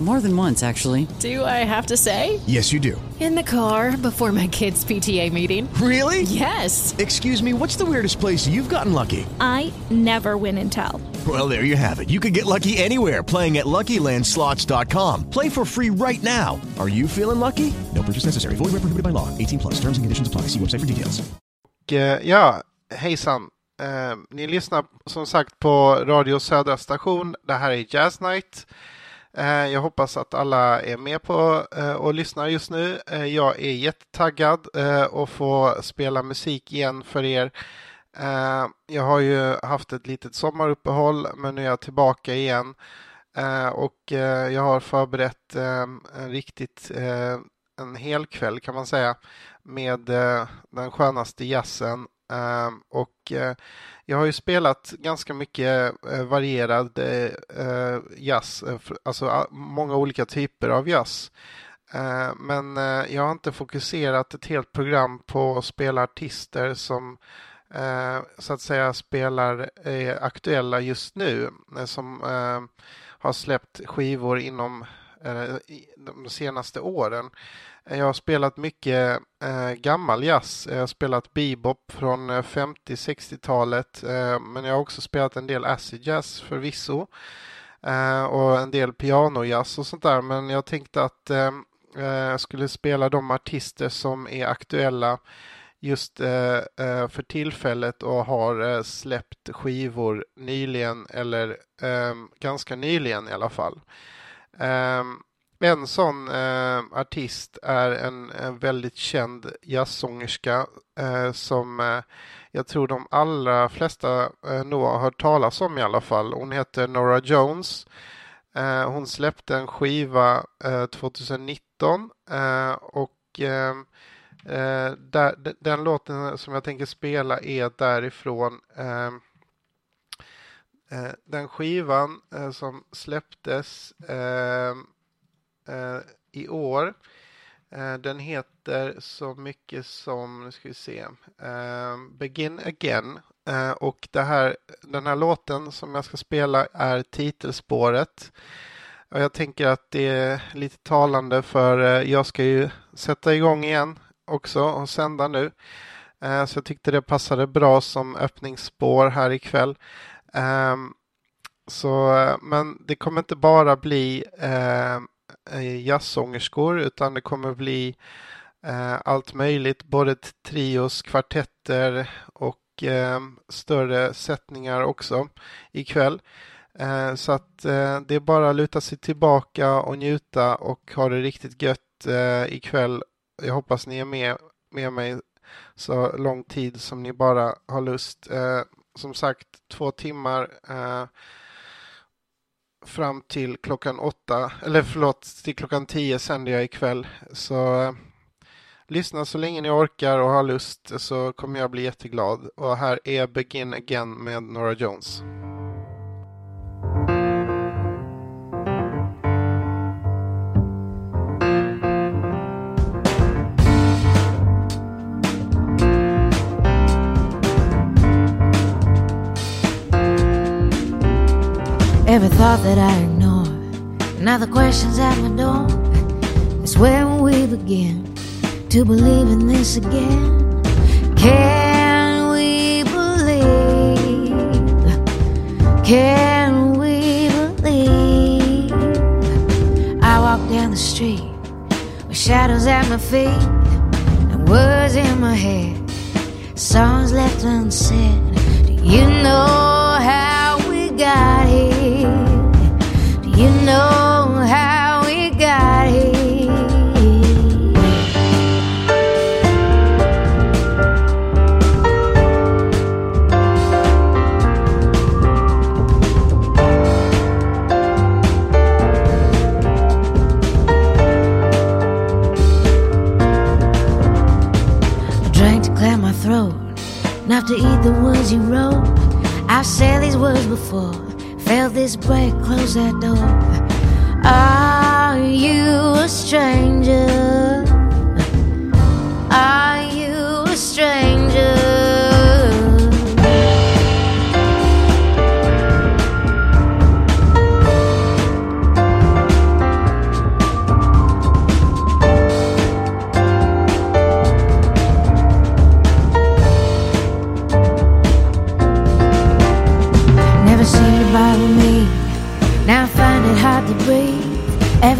More than once, actually. Do I have to say? Yes, you do. In the car before my kids' PTA meeting. Really? Yes. Excuse me, what's the weirdest place you've gotten lucky? I never win and tell. Well, there you have it. You can get lucky anywhere playing at LuckyLandSlots.com. Play for free right now. Are you feeling lucky? No purchase necessary. Void where prohibited by law. 18 plus. Terms and conditions apply. See website for details. Och, eh, ja, hejsan. Eh, ni lyssnar som sagt på Radio Södra station. Det här är Jazz Night. Eh, jag hoppas att alla är med på eh, och lyssnar just nu. Eh, jag är jättetaggad att få spela musik igen för er. Jag har ju haft ett litet sommaruppehåll men nu är jag tillbaka igen. Och jag har förberett en riktigt en hel kväll kan man säga med den skönaste jazzen. Ehm, och eh, jag har ju spelat ganska mycket eh, varierad eh, jazz, alltså många olika typer av jazz. Ehm, men jag har inte fokuserat ett helt program på att spela artister som så att säga spelar aktuella just nu, som ehm, har släppt skivor inom de senaste åren. Jag har spelat mycket eh, gammal jazz. Jag har spelat bebop från eh, 50-60-talet. Eh, men jag har också spelat en del acid jazz förvisso. Eh, och en del pianojazz och sånt där. Men jag tänkte att eh, eh jag skulle spela de artister som är aktuella just eh, eh, för tillfället och har eh, släppt skivor nyligen eller eh, ganska nyligen i alla fall. Ehm, en sån eh, artist är en, en väldigt känd jazzsångerska eh, som eh, jag tror de allra flesta eh, nog har hört talas om i alla fall. Hon heter Nora Jones. Eh, hon släppte en skiva eh, 2019 eh, och eh, eh där, den låten som jag tänker spela är därifrån. Eh, eh den skivan eh, som släpptes eh, i år. Eh, den heter så mycket som, nu ska vi se, eh, Begin Again. Eh, och det här, den här låten som jag ska spela är titelspåret. Och jag tänker att det är lite talande för eh, jag ska ju sätta igång igen också och sända nu. Eh, så jag tyckte det passade bra som öppningsspår här ikväll. Eh, så, eh, men det kommer inte bara bli eh, Eh, jazzsångerskor utan det kommer bli eh, allt möjligt, både trios, kvartetter och eh, större sättningar också ikväll. Eh, så att det är bara att luta sig tillbaka och njuta och ha det riktigt gött eh, ikväll. Jag hoppas ni är med, med mig så lång tid som ni bara har lust. Som sagt, två timmar fram till klockan åtta, eller förlåt, till klockan tio sänder jag ikväll. Så eh, lyssna så länge ni orkar och har lust så kommer jag bli jätteglad. Och här är Begin Again med Nora Jones. Every thought that I ignore, now the questions at my door. It's where we begin to believe in this again. Can we believe? Can we believe? I walk down the street with shadows at my feet and words in my head, songs left unsaid. Do you know how we got know how we got here? I drank to clear my throat, enough to eat the words you wrote. I've said these words before, felt this break, close that door. Are you a stranger? Are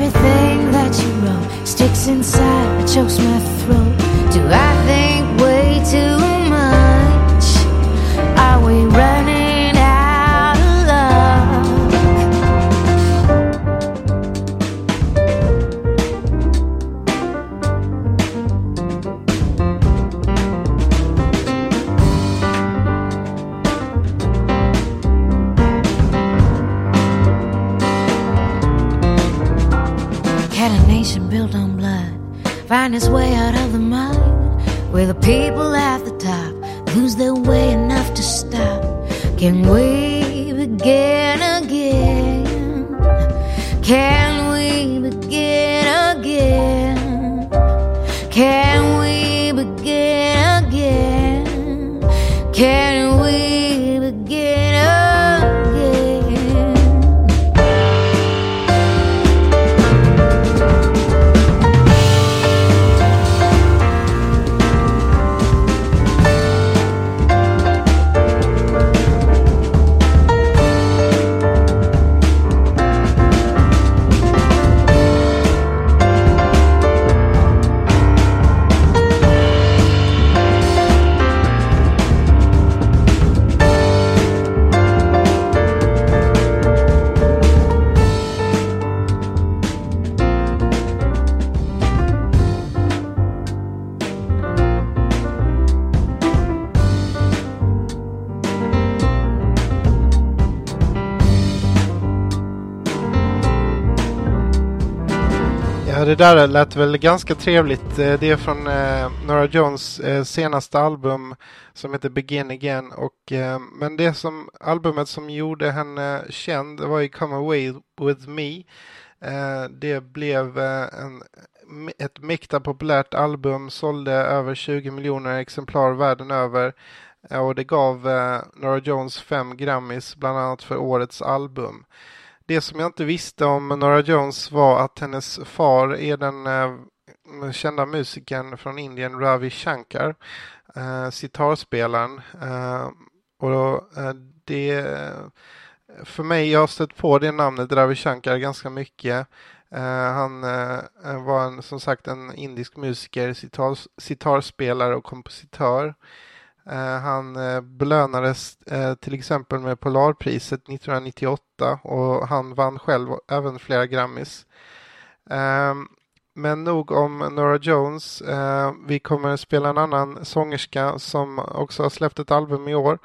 everything that you wrote sticks inside, it chokes my throat. Do I think? Där lät väl ganska trevligt. Eh, det är från eh, Nora Jones eh, senaste album som heter Begin Again. Och, eh, men det som albumet som gjorde henne känd var ju Come Away With Me. Eh, det blev eh, en, ett mäkta populärt album, sålde över 20 miljoner exemplar världen över. Eh, och det gav eh, Nora Jones fem Grammys, bland annat för årets album. Det som jag inte visste om Nora Jones var att hennes far är den eh, kända musikern från Indien Ravi Shankar, eh, sitarspelaren. Eh, och eh, det, för mig, jag har stött på det namnet Ravi Shankar ganska mycket. Eh, han eh, var en, som sagt en indisk musiker, sitar, sitarspelare och kompositör. Eh, han eh, belönades eh, till exempel med Polarpriset 1998 och han vann själv även flera Grammys. Men nog om Nora Jones. Vi kommer spela en annan sångerska som också har släppt ett album i år.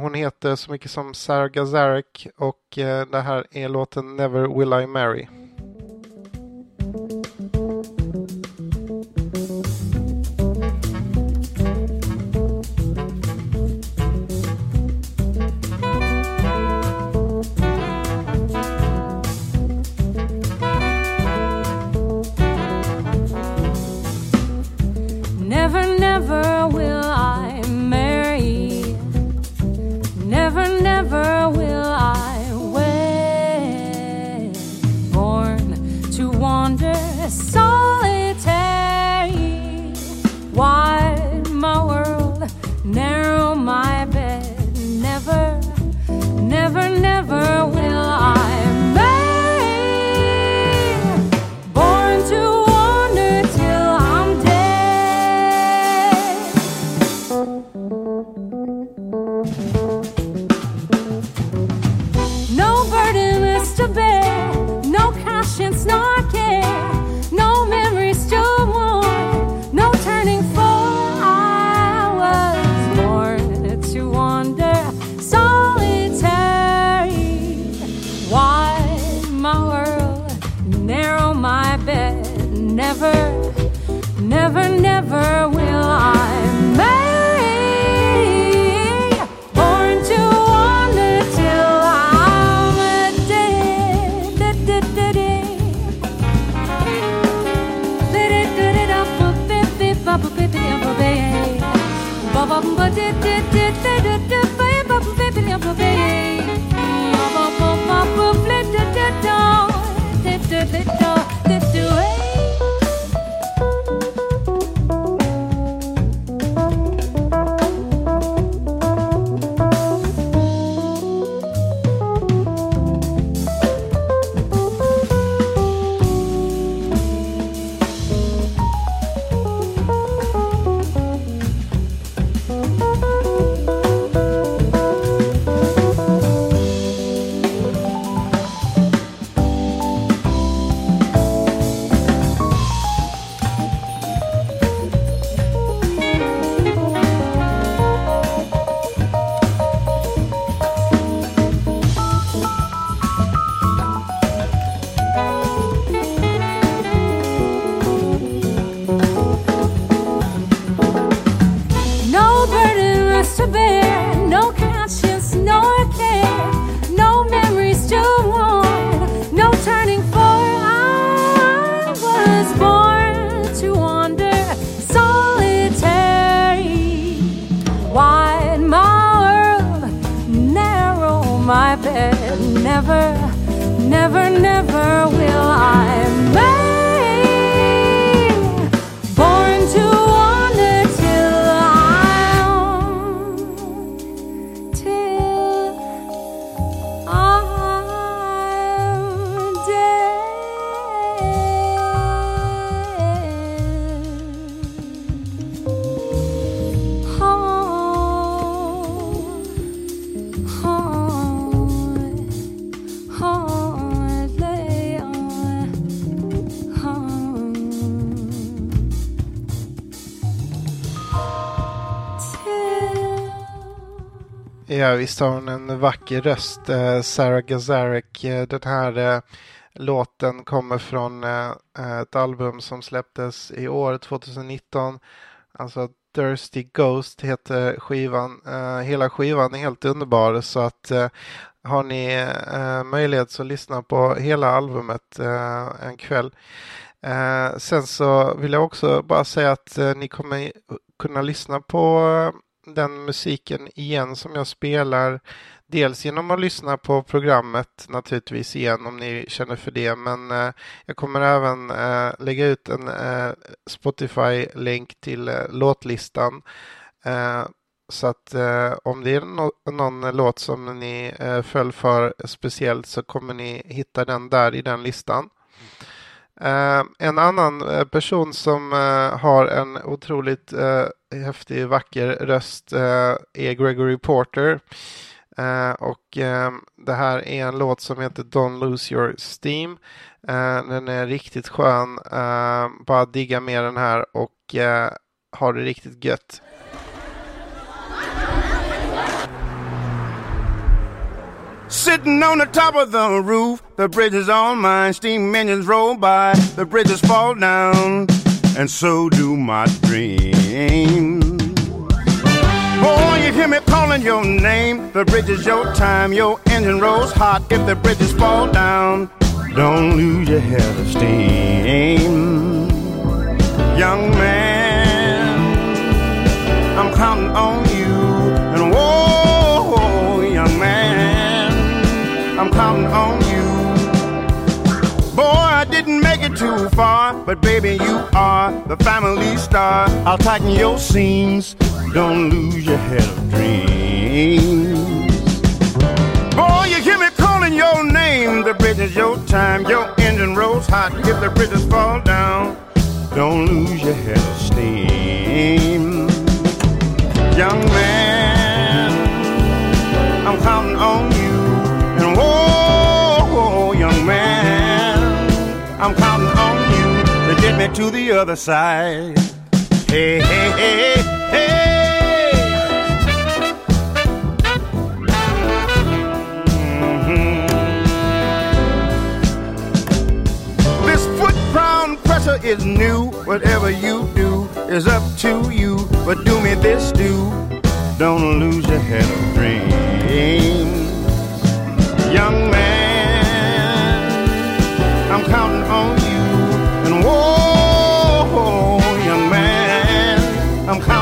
Hon heter så mycket som Sarah Gazarek och det här är låten Never Will I Marry. Ja, visst har hon en vacker röst, eh, Sarah Gazarek. Eh, den här eh, låten kommer från eh, eh ett album som släpptes i år, 2019. Alltså Thirsty Ghost heter skivan. Eh, hela skivan är helt underbar så att eh, har ni eh, möjlighet så lyssna på hela albumet eh, en kväll. Eh, sen så vill jag också bara säga att eh, ni kommer kunna lyssna på eh, den musiken igen som jag spelar. Dels genom att lyssna på programmet naturligtvis igen om ni känner för det. Men eh, jag kommer även eh, lägga ut en eh, Spotify-länk till eh, låtlistan. Eh, så att eh, om det är no någon låt som ni eh, föll för speciellt så kommer ni hitta den där i den listan. Eh, en annan person som har en otroligt häftig, vacker röst eh, är Gregory Porter. Eh, och ehm, det här är en låt som heter Don't Lose Your Steam. Eh, den är riktigt skön. Eh, bara digga med den här och ha det riktigt gött. Sitting on the top of the roof, the bridge is all mine. Steam engines roll by, the bridges fall down, and so do my dreams. Oh, you hear me calling your name. The bridge is your time, your engine rolls hot. If the bridges fall down, don't lose your head of steam. Young man, I'm counting on you, and whoa, young man. I'm counting on too far, but baby, you are the family star. I'll tighten your seams. Don't lose your head of dreams. Boy, you hear me calling your name. The bridge is your time. Your engine rolls hot. If the bridges fall down, don't lose your head of steam. Young man, I'm counting on me to the other side. Hey, hey, hey, hey. Mhm. This foot ground pressure is new. Whatever you do is up to you. But do me this, do. Don't lose your head of dreams. Young man, I'm counting on you. I'm counting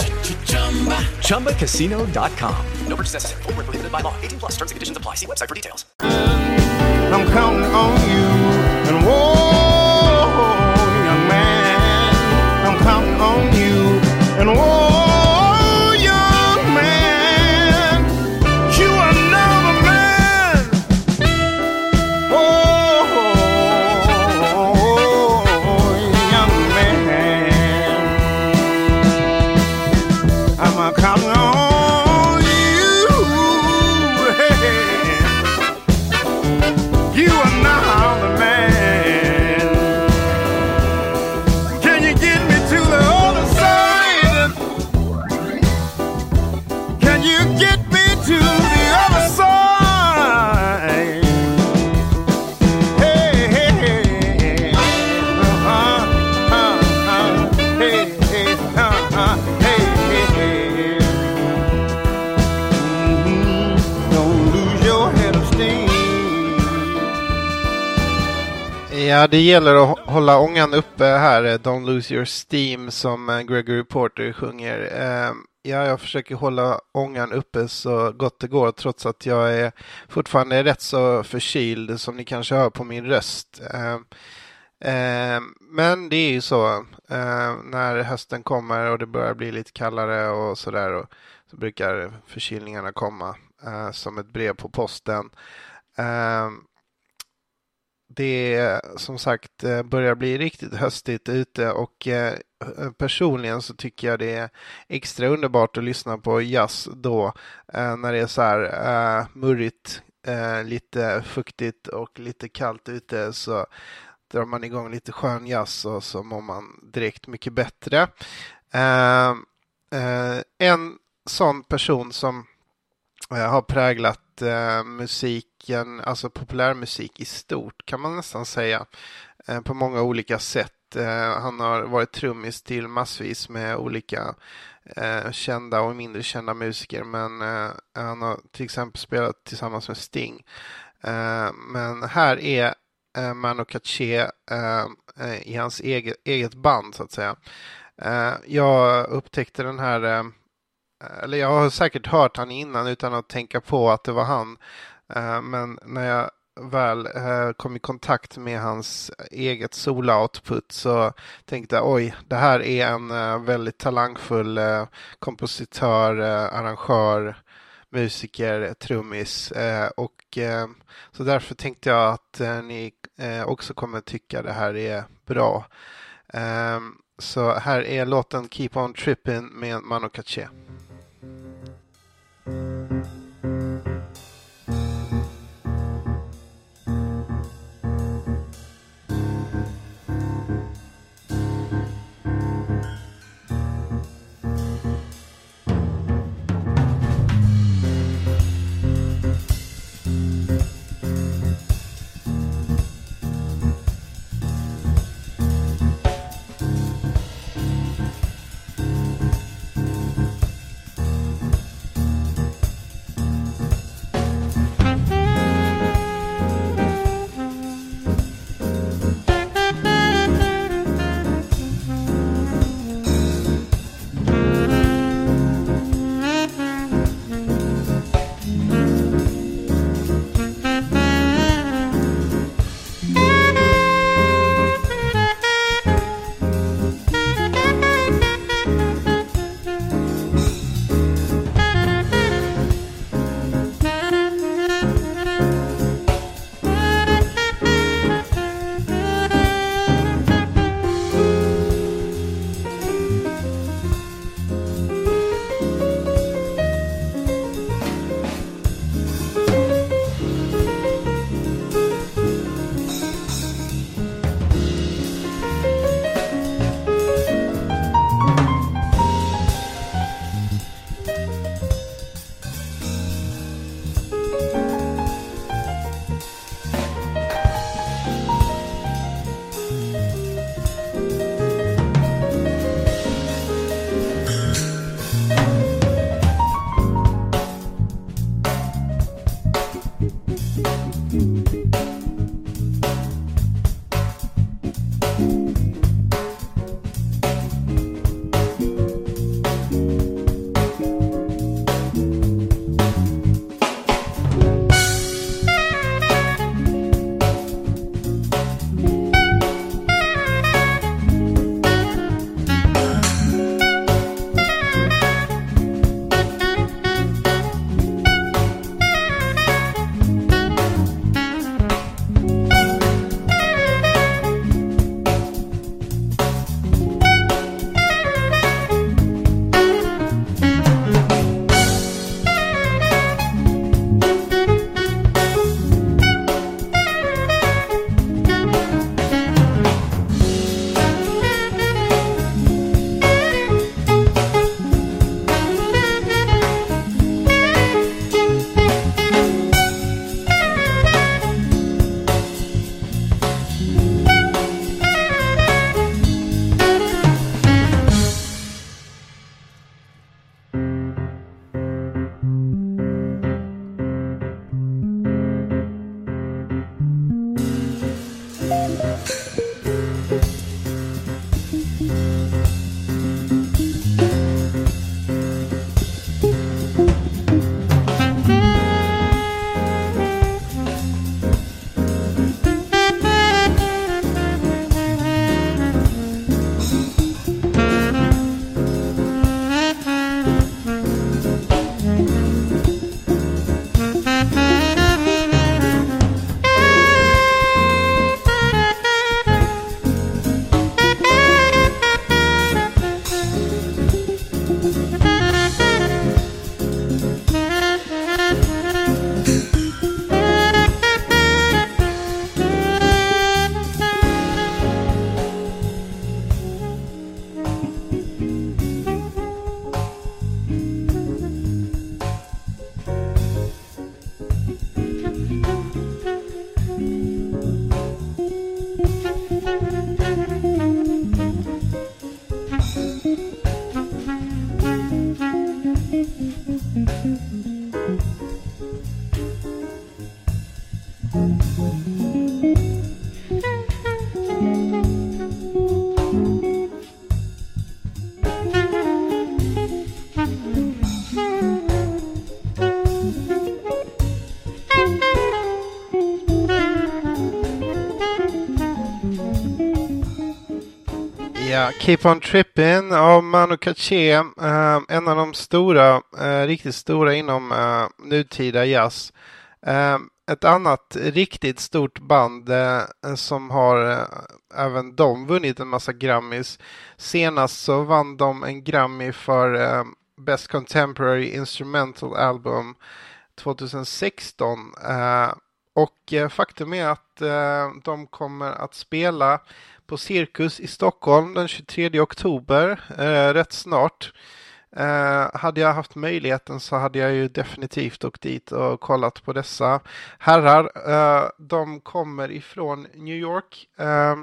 ChumbaCasino.com. No purchase necessary. Void where prohibited by law. 18 plus terms and conditions apply. See website for details. I'm counting on you. And whoa, Ja, det gäller att hålla ångan uppe här. Eh, Don't lose your steam som eh, Gregory Porter sjunger. Ehm, ja, jag försöker hålla ångan uppe så gott det går trots att jag är fortfarande rätt så förkyld som ni kanske hör på min röst. Ehm, ehm, men det är ju så när hösten kommer och det börjar bli lite kallare och sådär där så brukar förkylningarna komma eh, som ett brev på posten det som sagt eh, börjar bli riktigt höstigt ute och eh, personligen så tycker jag det är extra underbart att lyssna på jazz då eh, när det är så här murrigt, lite fuktigt och lite kallt ute så drar man igång lite skön jazz och så mår man direkt mycket bättre. En sån person som har präglat musik musiken, alltså populärmusik i stort kan man nästan säga, eh, på många olika sätt. Eh, han har varit trummis till massvis med olika eh, kända och mindre kända musiker, men han har till exempel spelat tillsammans med Sting. Men här är Mano Katché i hans eget, band så att säga. Jag upptäckte den här eller jag har säkert hört han innan utan att tänka på att det var han. Eh, men när jag väl eh, kom i kontakt med hans eget solo-output så tänkte jag oj, det här är en eh, väldigt talangfull kompositör, arrangör, musiker, trummis och så därför tänkte jag att ni också kommer tycka det här är bra. Så här är låten Keep On Trippin' med Manu Katché. Ja, Keep On Trippin' av Manu Katché. Eh, en av de stora, eh, riktigt stora inom eh, nutida jazz. Eh, ett annat riktigt stort band eh, som har eh, även de vunnit en massa Grammys. Senast så vann de en Grammy för eh, Best Contemporary Instrumental Album 2016. Eh, och eh, faktum är att eh, de kommer att spela på Cirkus i Stockholm den 23 oktober, eh, rätt snart. Eh, hade jag haft möjligheten så hade jag ju definitivt åkt dit och kollat på dessa herrar. Eh, de kommer ifrån New York, eh,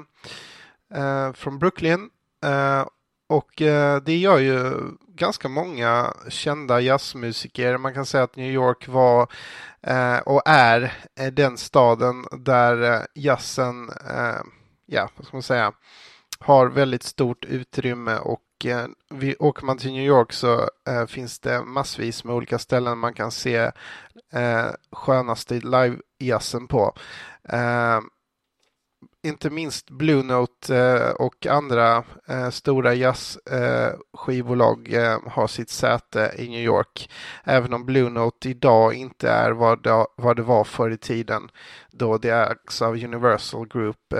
eh, från Brooklyn. Eh, och eh, det gör ju ganska många kända jazzmusiker. Man kan säga att New York var eh, och är eh, den staden där jazzen, ja, vad ska man säga, har väldigt stort utrymme och eh, vi, åker man till New York så eh, finns det massvis med olika ställen man kan se eh, skönaste live-jazzen på. Eh, inte minst Blue Note eh, och andra eh, stora jazzskivbolag eh, har sitt säte i New York. Även om Blue Note idag inte är vad det, vad det var förr i tiden då det ägs av Universal Group.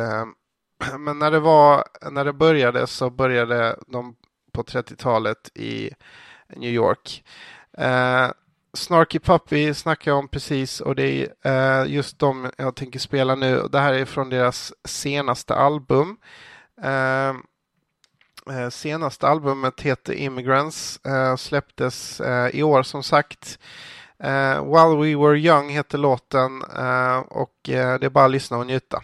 Men när det, var, när det började så började de på 30-talet i New York. Eh, Snarky Puppy snackar jag om precis och det är eh, just de jag tänker spela nu. Det här är från deras senaste album. Eh, eh senaste albumet heter Immigrants, eh, släpptes eh, i år som sagt. Eh, While We Were Young heter låten eh, och eh, det är bara att lyssna och njuta.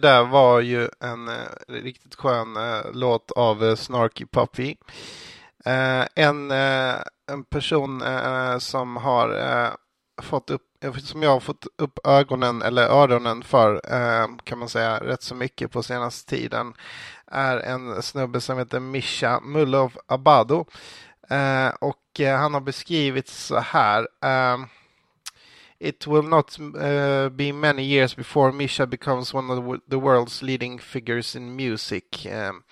Det där var ju en eh, riktigt skön eh, låt av eh, Snarky Puppy. Eh, en, eh, en person eh, som har eh, fått upp, eh, som jag har fått upp ögonen eller öronen för eh, kan man säga rätt så mycket på senaste tiden är en snubbe som heter Misha Mullov Abado. Eh, och han har beskrivits så här. It will not uh, be many years before Misha becomes one of the world's leading figures in music. Um,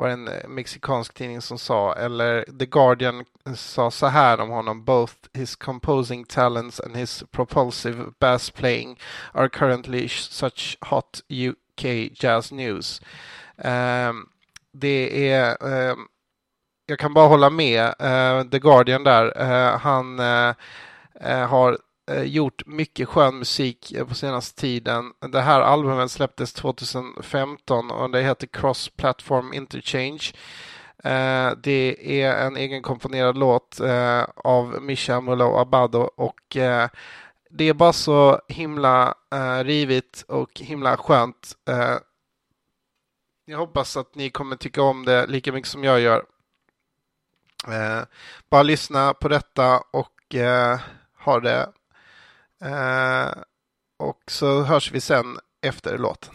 var en eh, mexikansk tidning som sa, eller The Guardian eh, sa så här om honom. Both his composing talents and his propulsive bass playing are currently such hot UK jazz news. Um, det är, um, jag kan bara hålla med uh, The Guardian där. Uh, han uh, har Eh, gjort mycket skön musik eh, på senaste tiden. Det här albumet släpptes 2015 och det heter Cross Platform Interchange. Eh, det är en egenkomponerad låt av Misha Mullo Abado och det är bara så himla rivigt och himla skönt. Jag hoppas att ni kommer tycka om det lika mycket som jag gör. Bara lyssna på detta och ha det Eh, och så hörs vi sen efter låten.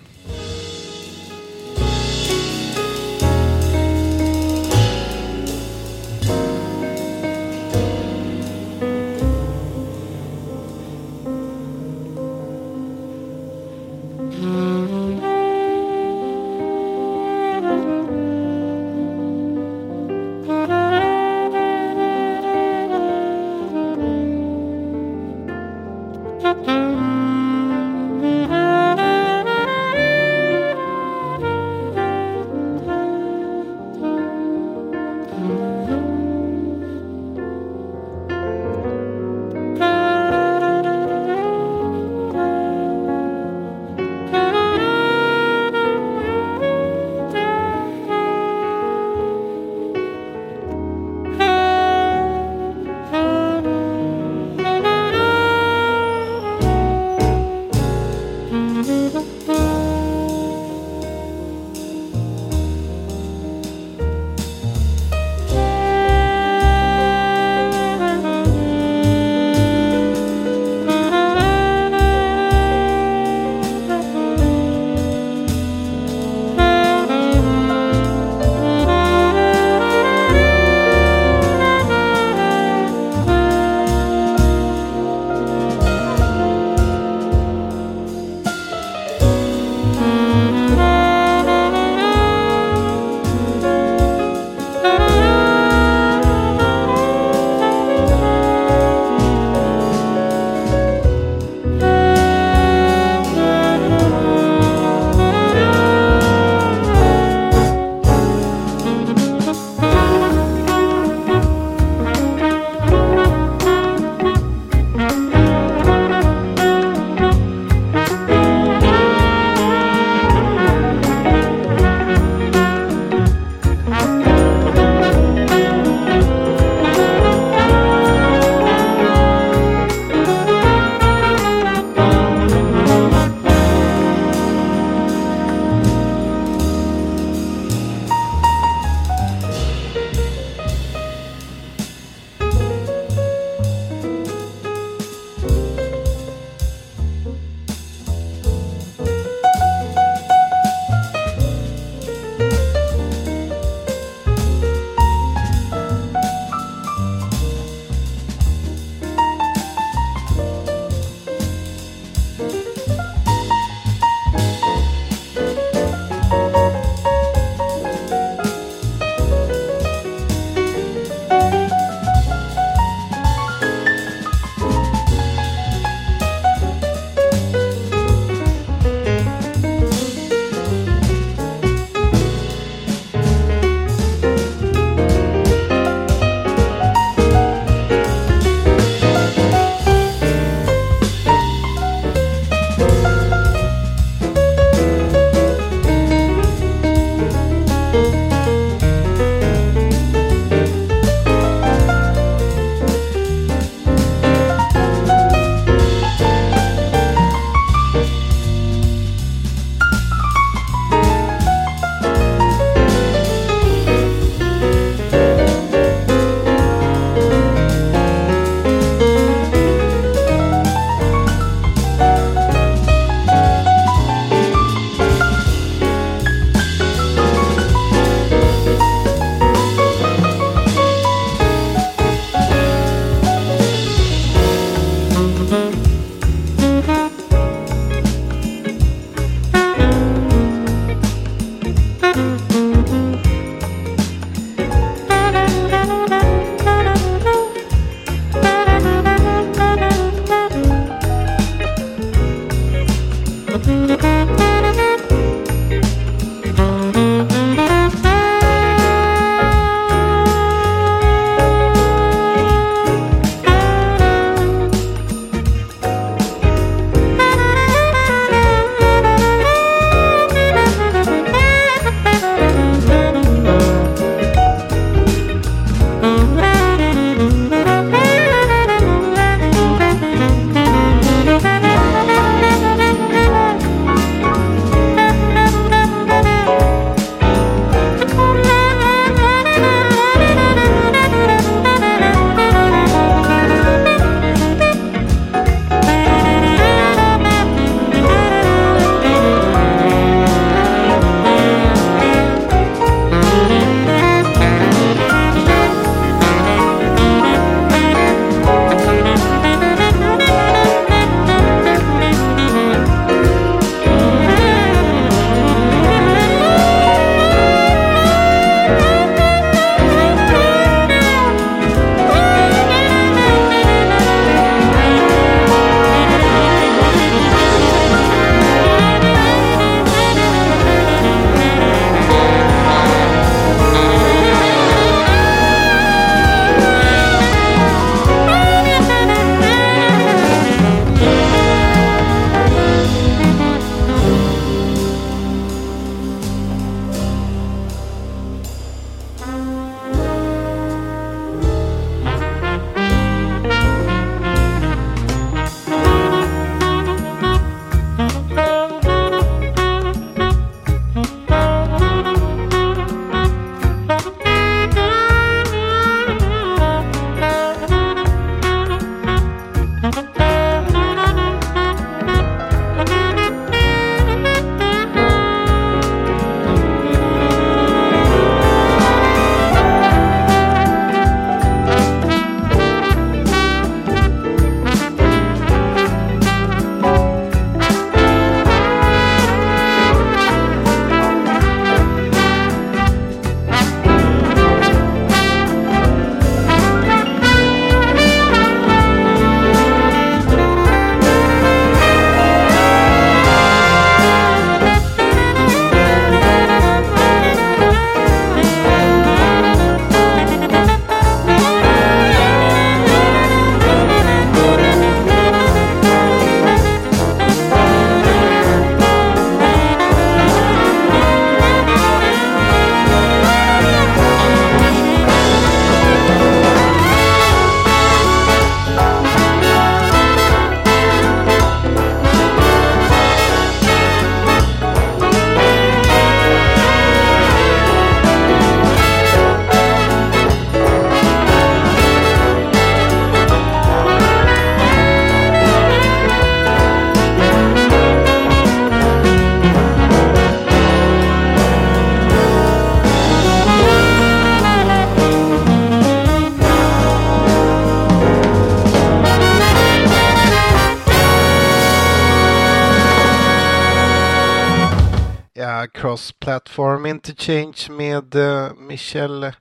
Platform interchange med uh, Michel... Eh,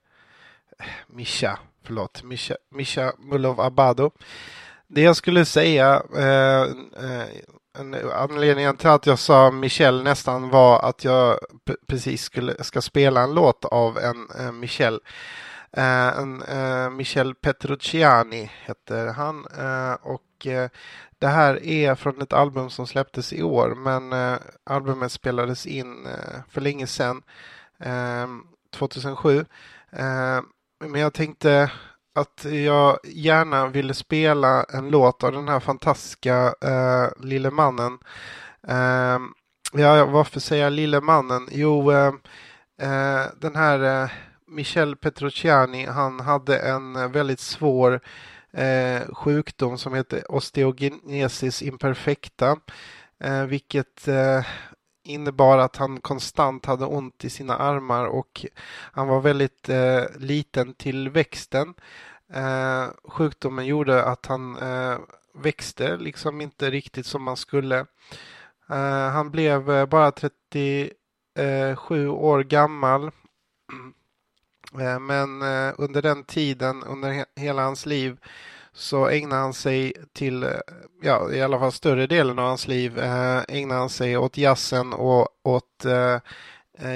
Misha, Mischa, förlåt. Misha, Misha Mulov Abado. Det jag skulle säga, eh, eh, en, anledningen till att jag sa Michel nästan var att jag p- precis skulle, ska spela en låt av en eh, Michel. Eh, en, eh, Michel Petrucciani heter han eh, och det här är från ett album som släpptes i år men eh, albumet spelades in eh, för länge sedan, eh, 2007. Eh, men jag tänkte att jag gärna ville spela en låt av den här fantastiska eh, lille mannen. Eh, ja, varför säger jag lille mannen? Jo, eh, eh, den här eh, Michel Petrucciani, han hade en eh, väldigt svår eh, sjukdom som heter osteogenesis imperfecta, eh, vilket eh, innebar att han konstant hade ont i sina armar och han var väldigt eh, liten till växten. Eh, sjukdomen gjorde att han eh, växte liksom inte riktigt som man skulle. Eh, han blev eh, bara 37 eh, år gammal. Eh, men eh, under den tiden, under hela hans liv, så ägnar han sig till, eh, ja i alla fall större delen av hans liv, ägnar han sig åt jazzen och åt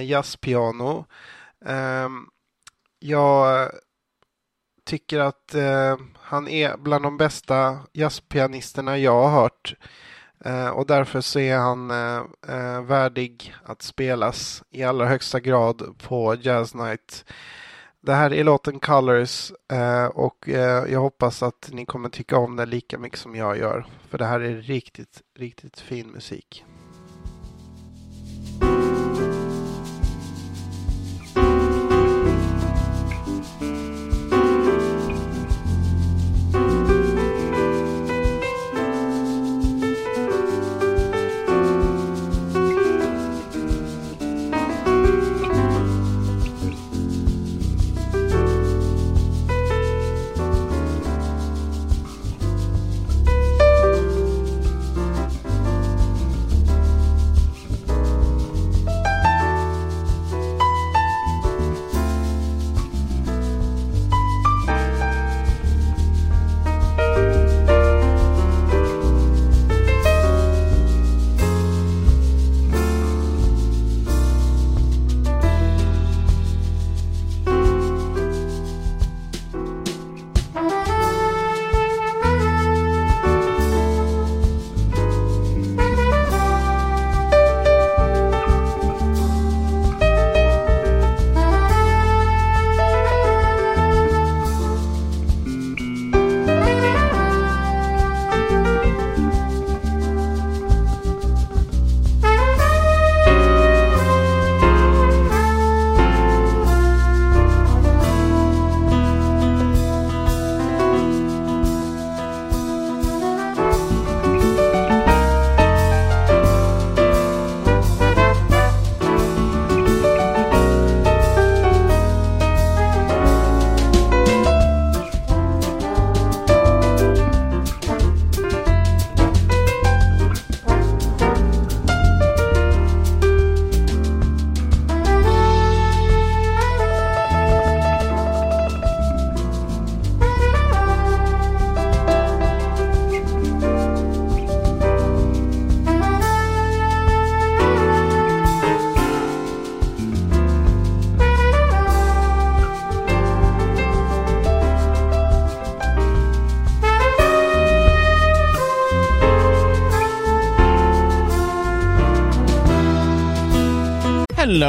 jazzpiano. Ehm, jag tycker att han är bland de bästa jazzpianisterna jag har hört. Och därför så är han värdig att spelas i allra högsta grad på Jazz Night. Det här är låten Colors eh, och eh, jag hoppas att ni kommer tycka om den lika mycket som jag gör. För det här är riktigt, riktigt fin musik.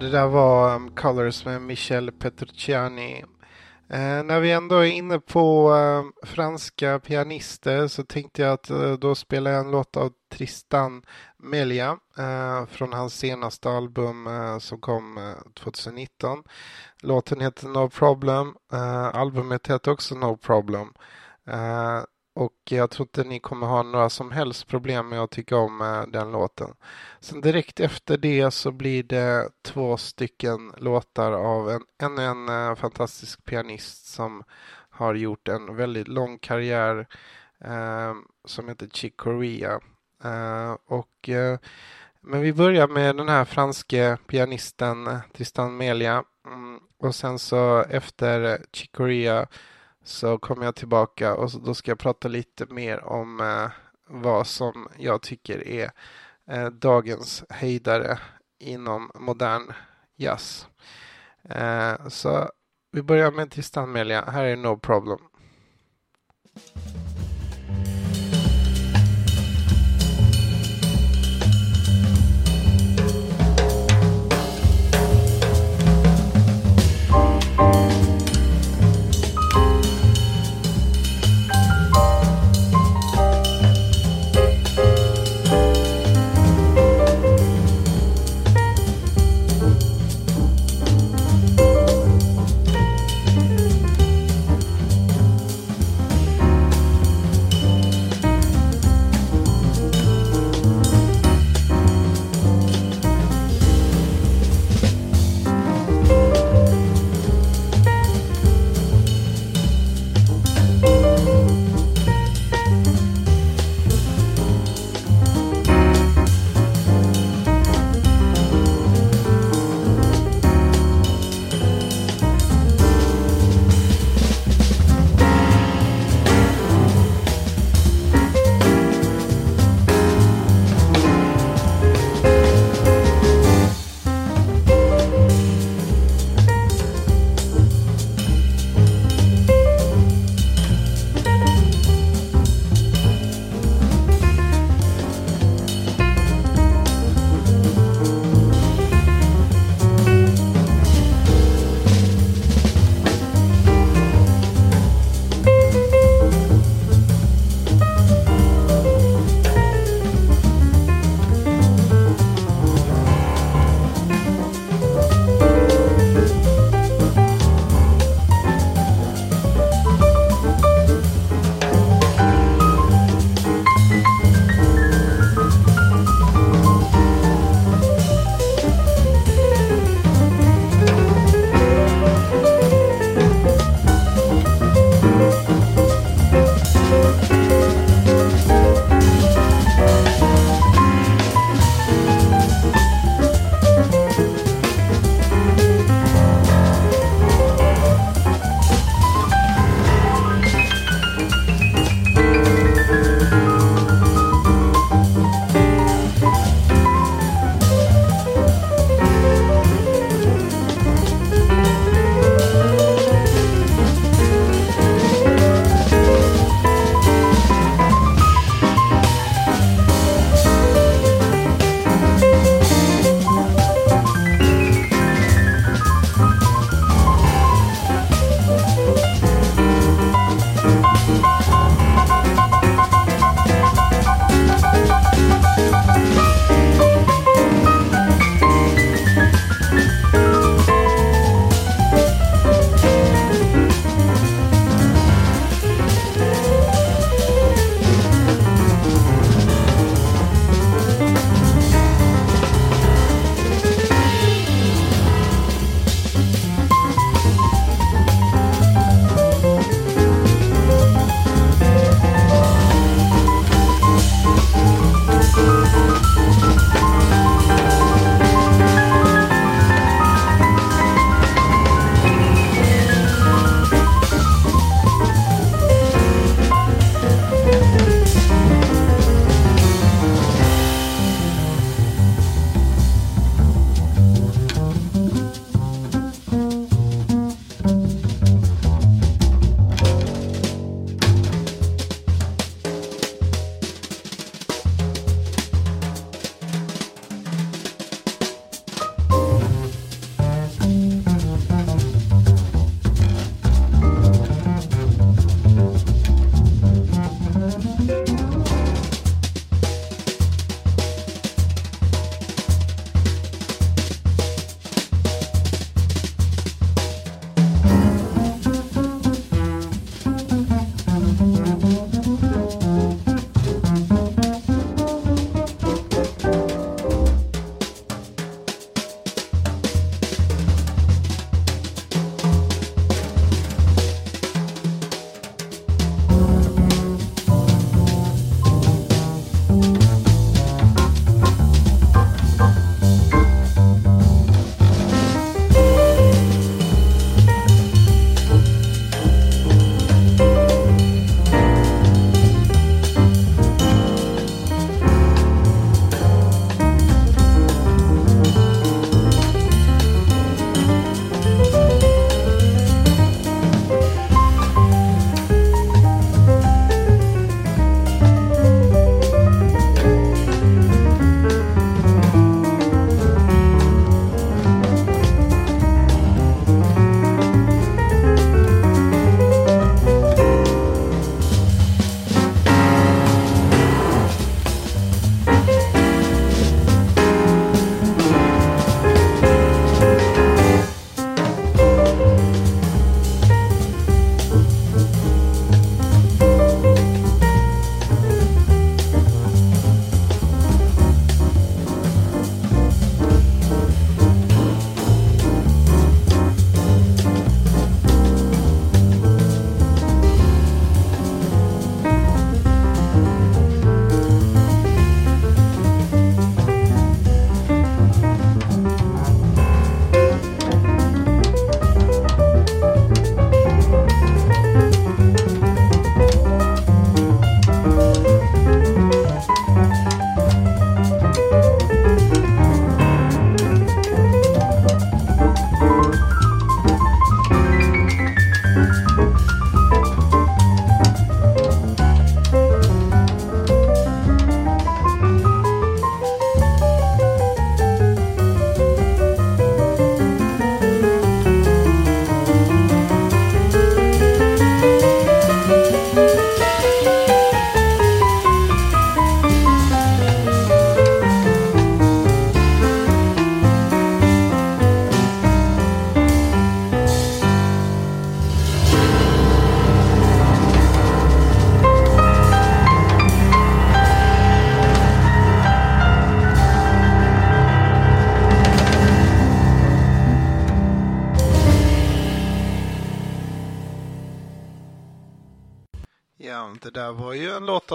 Det där var um, Colors med Michel Petrucciani. Eh, när vi ändå är inne på eh, franska pianister så tänkte jag att eh, då spelar jag en låt av Tristan Melia eh, från hans senaste album eh, som kom eh, 2019. Låten heter No Problem. albumet heter också No Problem. Och jag tror inte ni kommer ha några som helst problem med att tycka om eh, den låten. Sen direkt efter det så blir det två stycken låtar av en, ännu en eh, fantastisk pianist som har gjort en väldigt lång karriär eh, som heter Chick Corea. Eh, och, eh, men vi börjar med den här franske pianisten Tristan Melia. Mm, och sen så efter Chick Corea så kommer jag tillbaka och då ska jag prata lite mer om eh, vad som jag tycker är eh, dagens höjdare inom modern jazz. Eh, så vi börjar med Tristan Melia. Här är No Problem.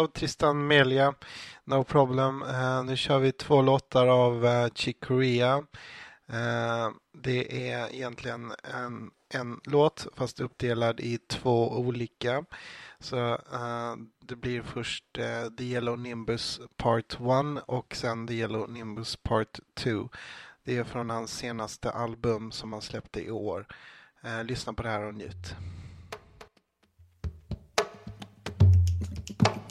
Av Tristan Melia, No Problem. Uh, nu kör vi två låtar av uh, Chick Corea. Uh, det är egentligen en, en låt fast uppdelad i två olika. Så det blir först The Yellow Nimbus Part 1 och sen The Yellow Nimbus Part 2. Det är från hans senaste album som han släppte i år. Lyssna på det här och njut. Hey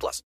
plus.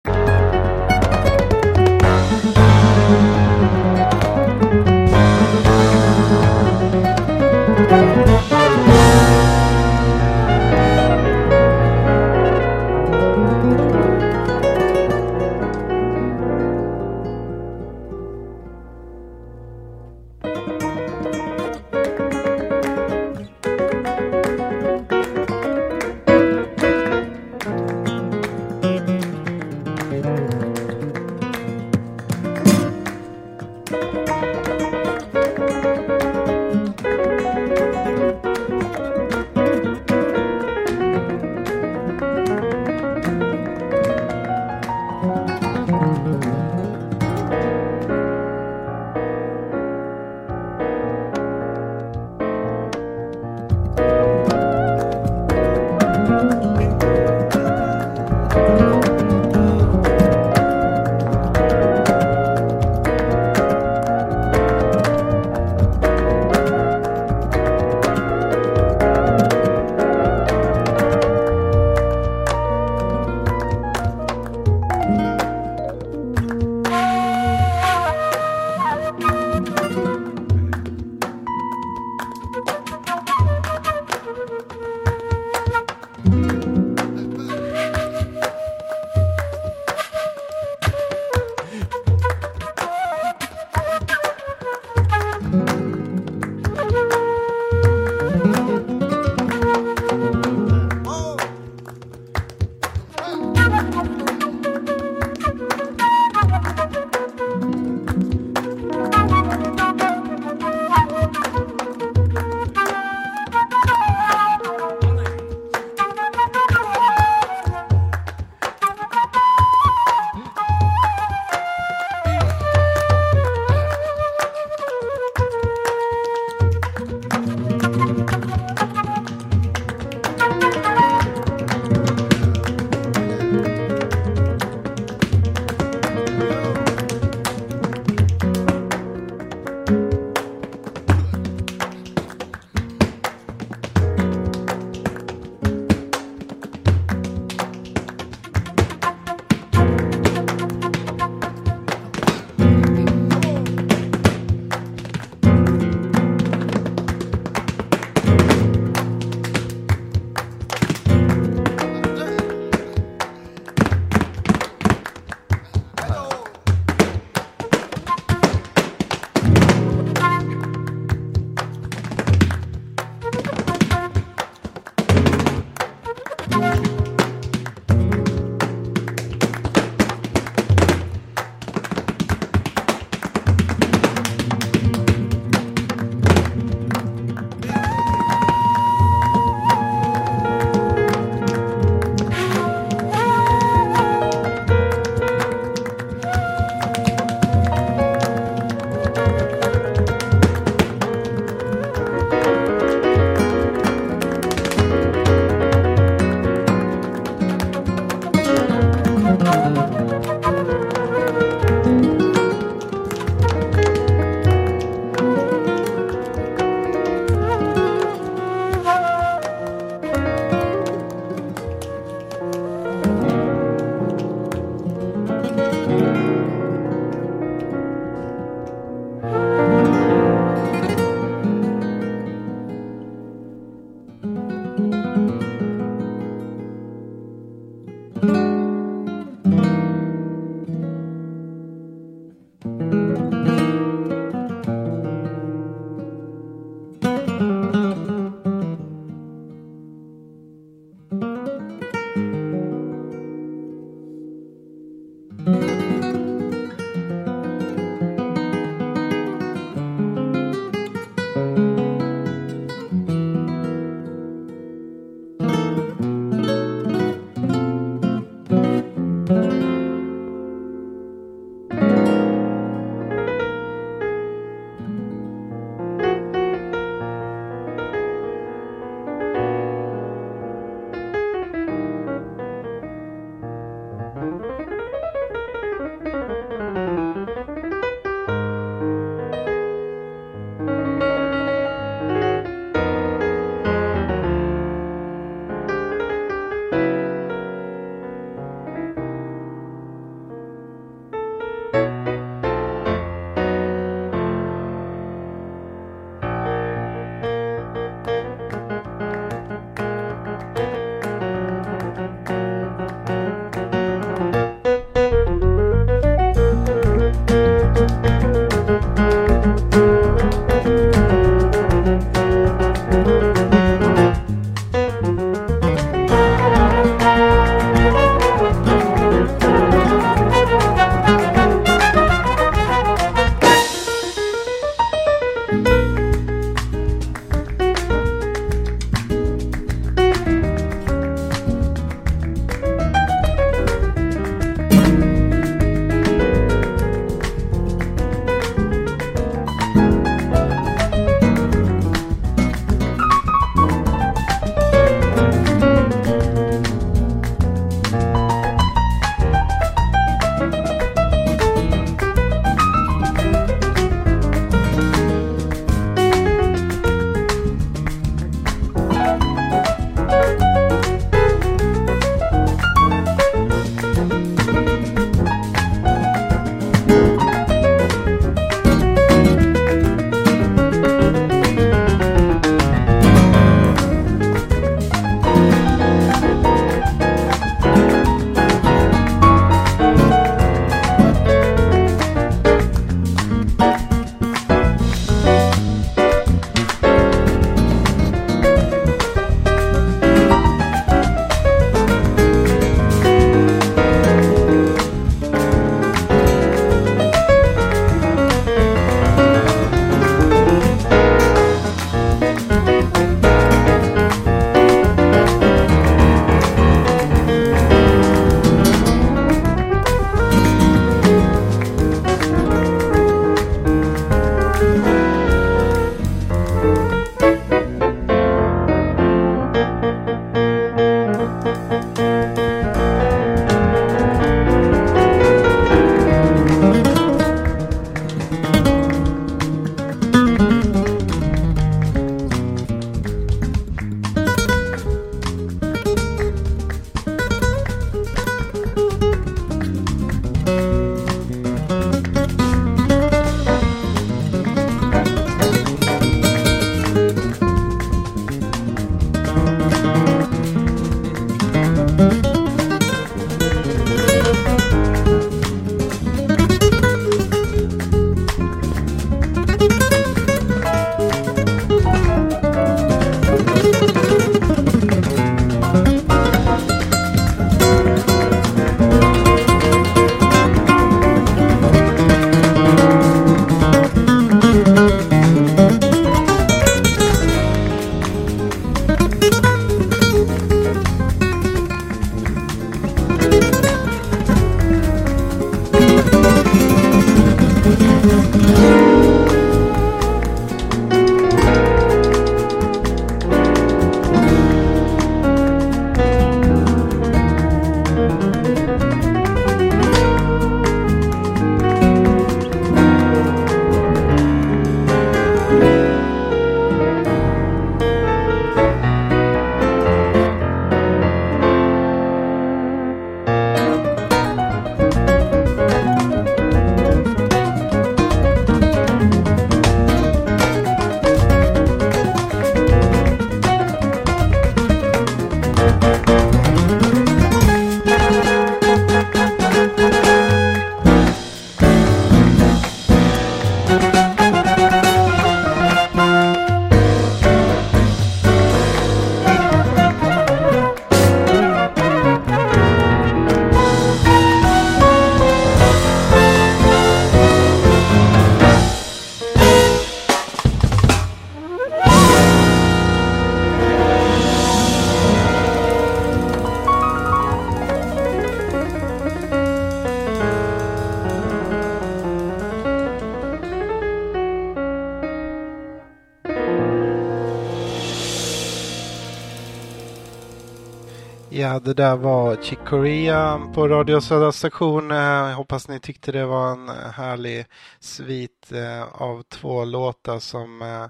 Ja, det där var Chick Corea på Radio Södra station. Eh, jag hoppas ni tyckte det var en eh, härlig svit eh, av två låtar som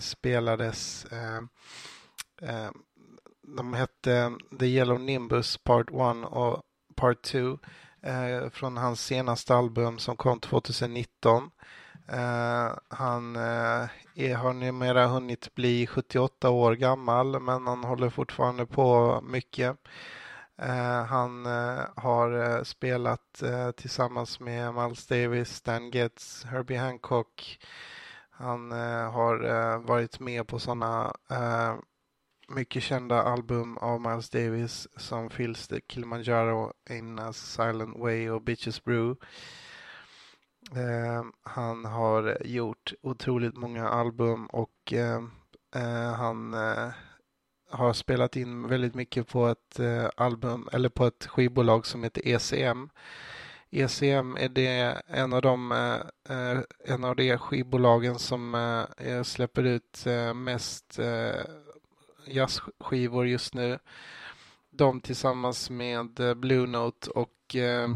spelades. De hette The Yellow Nimbus Part 1 och Part 2 från hans senaste album som kom 2019. Eh, han eh, är, har numera hunnit bli 78 år gammal men han håller fortfarande på mycket. Eh, han har spelat tillsammans med Miles Davis, Stan Getz, Herbie Hancock. Han har varit med på sådana mycket kända album av Miles Davis som Fills the Kilimanjaro in a Silent Way och Bitches Brew. Eh, han har gjort otroligt många album och eh, eh, han eh, har spelat in väldigt mycket på ett eh, album eller på ett skivbolag som heter ECM. ECM är det en av de eh, eh en av de skivbolagen som eh, eh, släpper ut eh, mest eh, jazzskivor just nu. De tillsammans med eh, Blue Note och eh,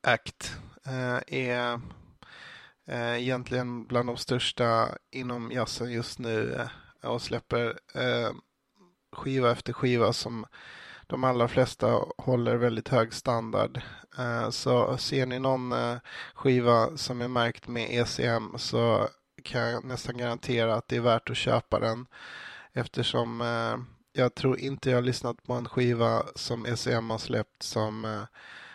Act Eh, är eh, egentligen bland de största inom jazzen just nu eh, och släpper skiva efter skiva som de allra flesta håller väldigt hög standard. Så ser ni någon skiva som är märkt med ECM så kan jag nästan garantera att det är värt att köpa den eftersom jag tror inte jag har lyssnat på en skiva som ECM har släppt som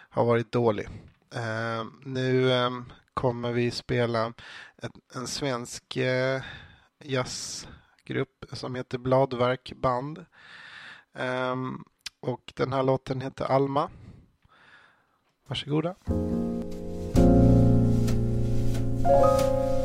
har varit dålig. Eh, Nu eh, kommer vi spela ett, en svensk eh, jazzgrupp som heter Bladverk band. Ehm, och den här låten heter Alma. Varsågoda. Ja,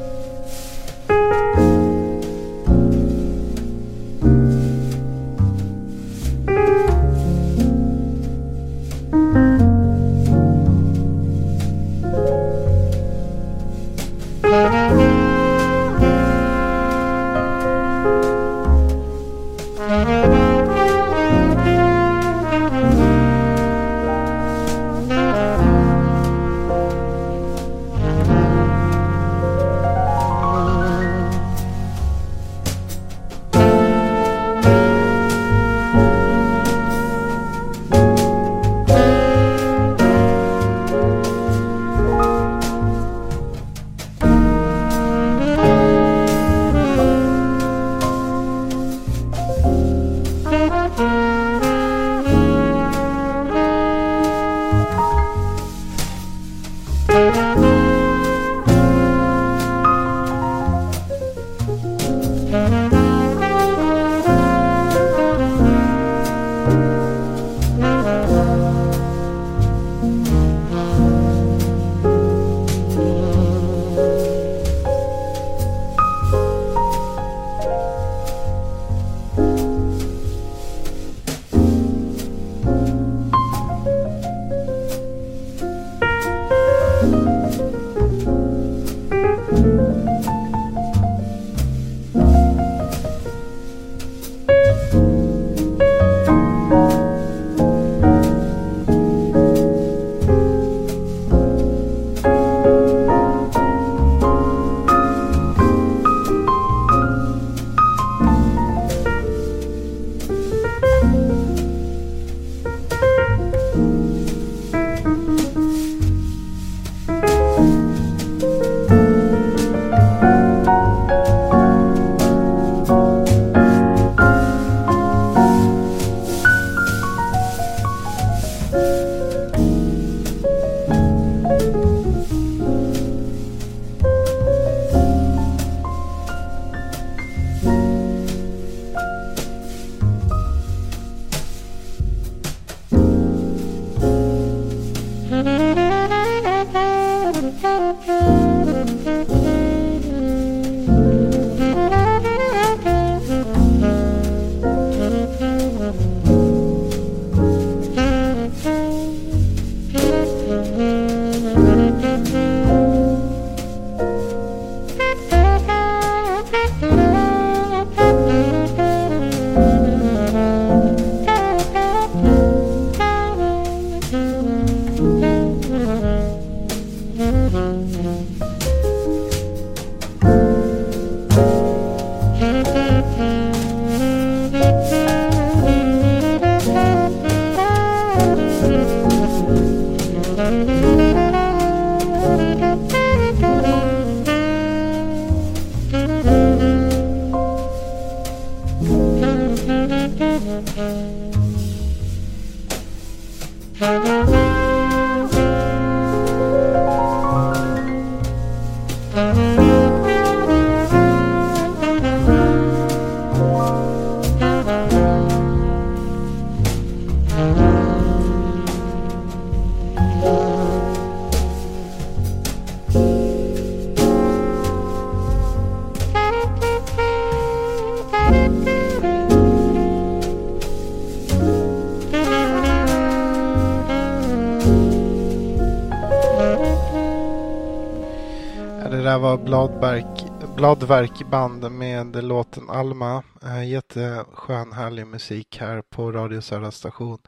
Det Bladverk, Bladverkband med låten Alma. Eh, Jätteskön härlig musik här på Radio Södra station.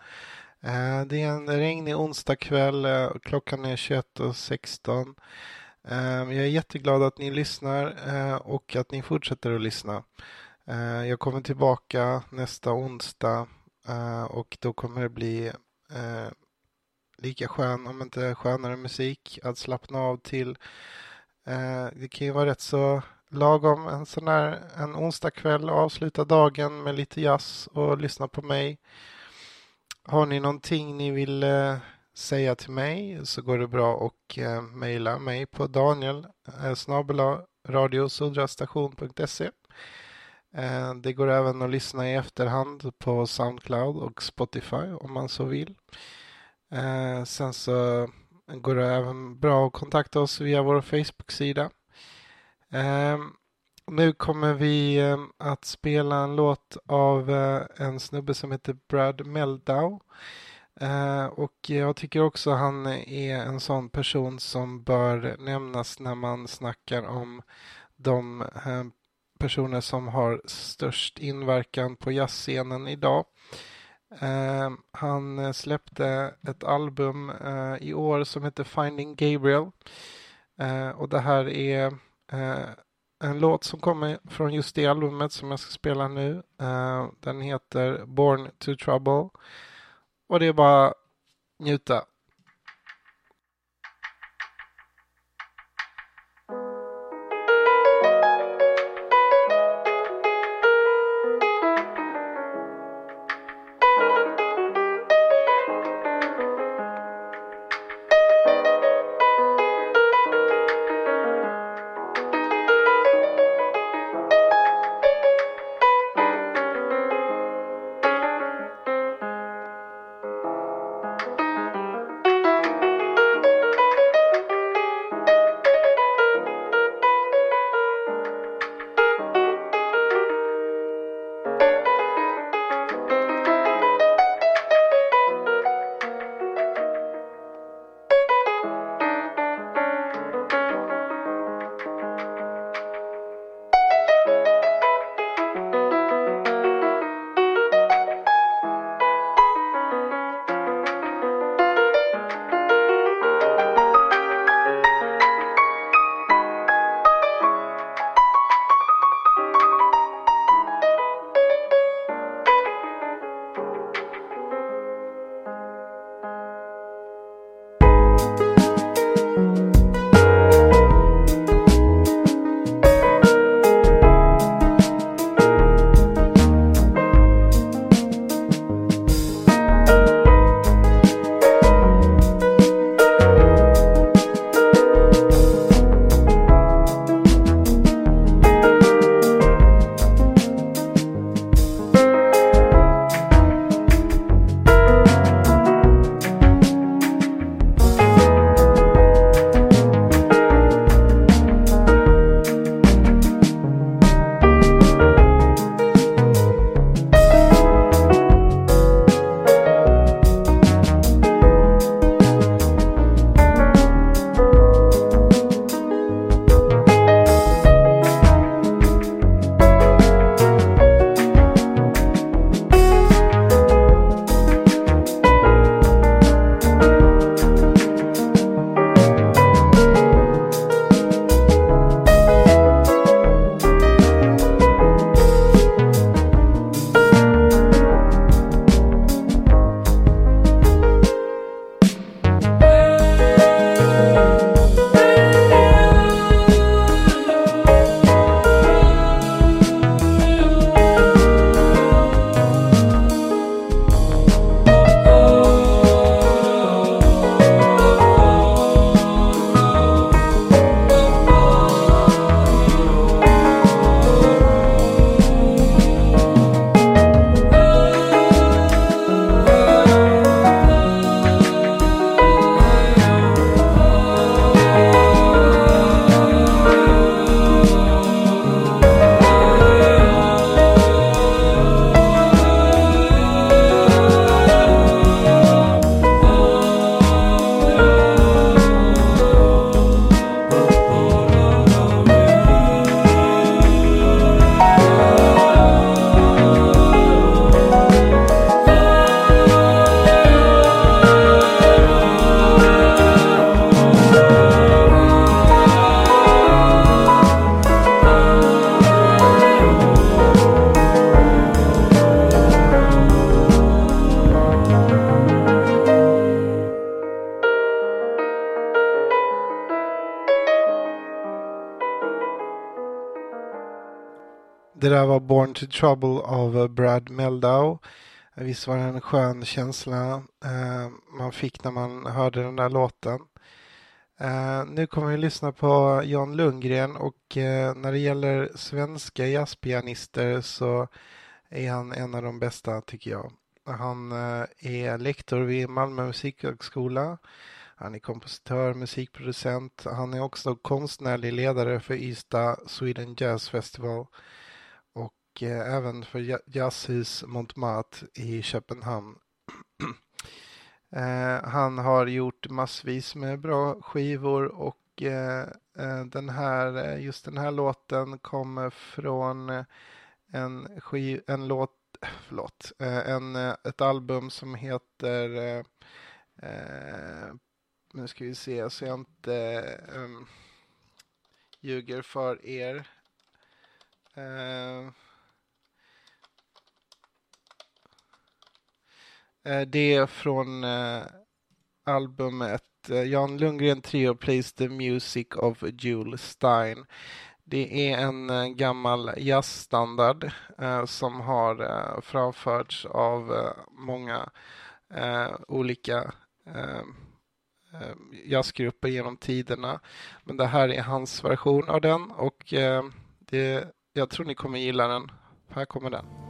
Eh, Det är en regnig onsdagkväll. eh, Klockan är 21.16. Eh, Jag är jätteglad att ni lyssnar eh, och att ni fortsätter att lyssna. Eh, Jag kommer tillbaka nästa onsdag eh, och då kommer det bli eh, lika skön, om inte skönare musik att slappna av till. Eh, Det kan ju vara rätt så lagom en sån här en onsdagkväll avsluta dagen med lite jazz och lyssna på mig. Har ni någonting ni vill eh, säga till mig så går det bra att eh, mejla mig på daniel eh, snabel-a radiosudrastation.se. Eh, Det går även att lyssna i efterhand på Soundcloud och Spotify om man så vill. Eh, Sen så går det även bra att kontakta oss via vår Facebook-sida. Eh, Nu kommer vi eh, att spela en låt av eh, en snubbe som heter Brad Meldau. Eh, Och jag tycker också han är en sån person som bör nämnas när man snackar om de eh, personer som har störst inverkan på jazzscenen idag. Ehm, eh, han släppte ett album eh, i år som heter Finding Gabriel. Eh, och det här är eh, en låt som kommer från just det albumet som jag ska spela nu. Eh, den heter Born to Trouble. Och det är bara njuta. Det där var Born to Trouble av eh, Brad Meldau. Visst var det en skön känsla eh, man fick när man hörde den där låten. Eh, nu kommer vi lyssna på Jan Lundgren och när det gäller svenska jazzpianister så är han en av de bästa tycker jag. Han är lektor vid Malmö musikhögskola. Han är kompositör, musikproducent. Han är också konstnärlig ledare för Ystad Sweden Jazz Festival och eh, även för Jazzhus Montmartre i Köpenhamn. Eh, han har gjort massvis med bra skivor och eh, den här, just den här låten kommer från en, skiv, en låt, förlåt, en, ett album som heter nu ska vi se så jag inte um, ljuger för er. Eh, Eh, det är från eh, albumet eh, Jan Lundgren Trio Plays the Music of Jules Stein. Det är en gammal jazzstandard som har framförts av många olika jazzgrupper genom tiderna. Men det här är hans version av den och det, jag tror ni kommer gilla den. Här kommer den.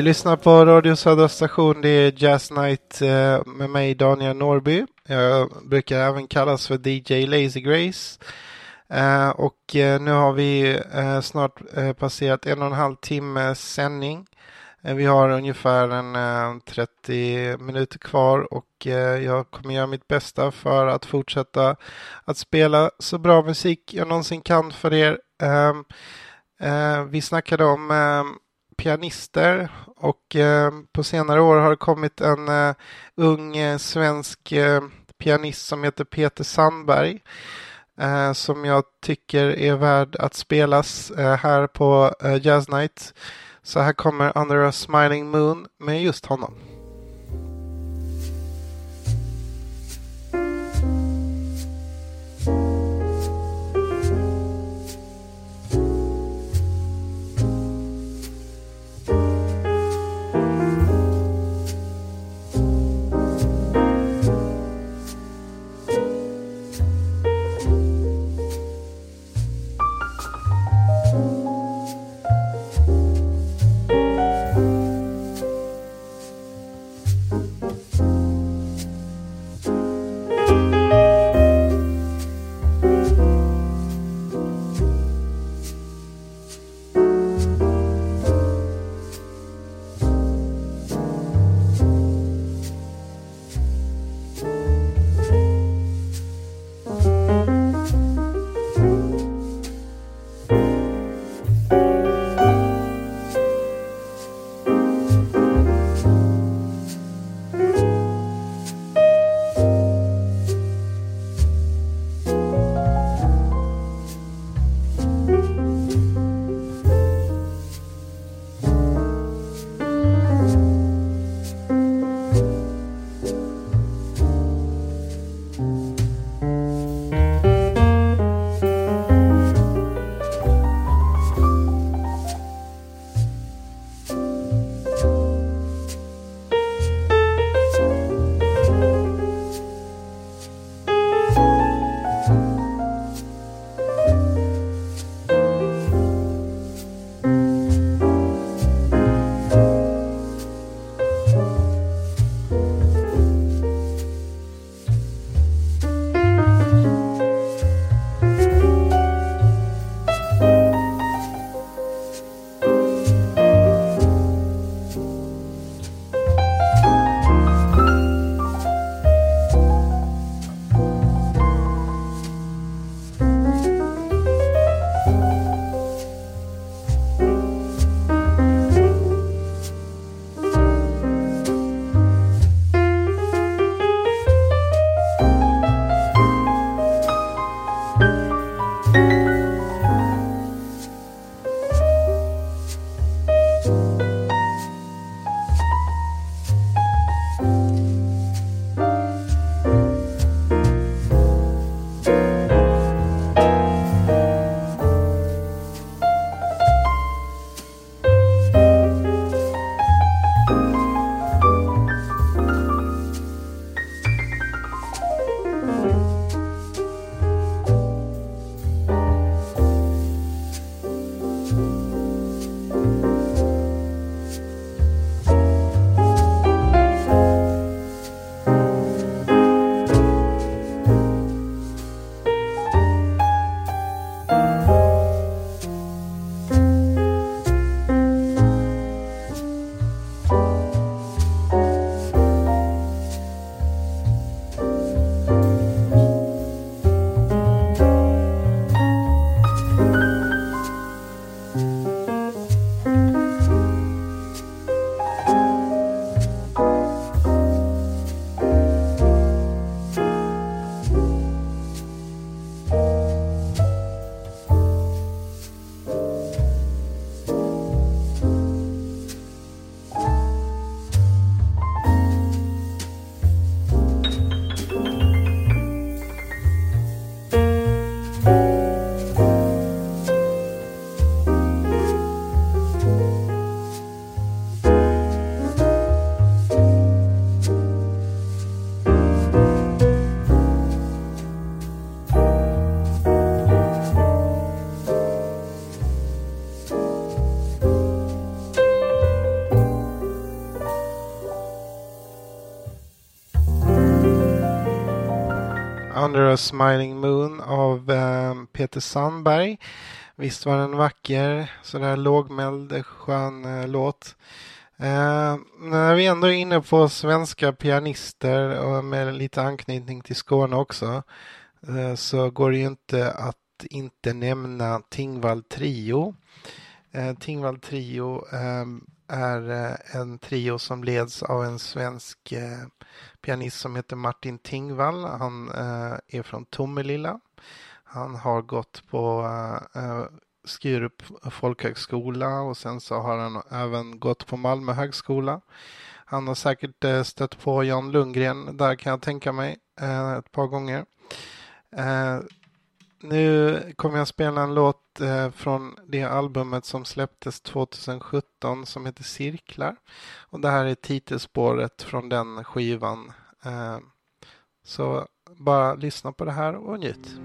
Du lyssnar på Radio Södra station. Det är Jazz Night eh, med mig Daniel Norby. Jag brukar även kallas för DJ Lazy Grace. Eh, och eh, nu har vi snart passerat en och en halv timme sändning. Vi har ungefär en 30 minuter kvar och jag kommer göra mitt bästa för att fortsätta att spela så bra musik jag någonsin kan för er. Ehm, vi snackade om ehm, pianister och eh, på senare år har det kommit en eh, ung eh, svensk eh, pianist som heter Peter Sandberg eh, som jag tycker är värd att spelas eh, här på eh, Jazz Night. Så här kommer Under a Smiling Moon med just honom. Under a Smiling Moon av eh, Peter Sandberg. Visst var den vacker, sådär lågmäld, skön eh, låt. Eh, när vi ändå är inne på svenska pianister och med lite anknytning till Skåne också eh, så går det ju inte att inte nämna Tingvall Trio. Eh, Tingvall Trio eh, är eh, en trio som leds av en svensk eh, pianist som heter Martin Tingvall. Han eh, är från Tomelilla. Han har gått på eh, eh, Skurup folkhögskola och sen så har han även gått på Malmö högskola. Han har säkert eh, stött på Jan Lundgren där kan jag tänka mig eh, ett par gånger. Eh, nu kommer jag spela en låt eh, från det albumet som släpptes 2017 som heter Cirklar. Och det här är titelspåret från den skivan. Eh, så bara lyssna på det här och njut.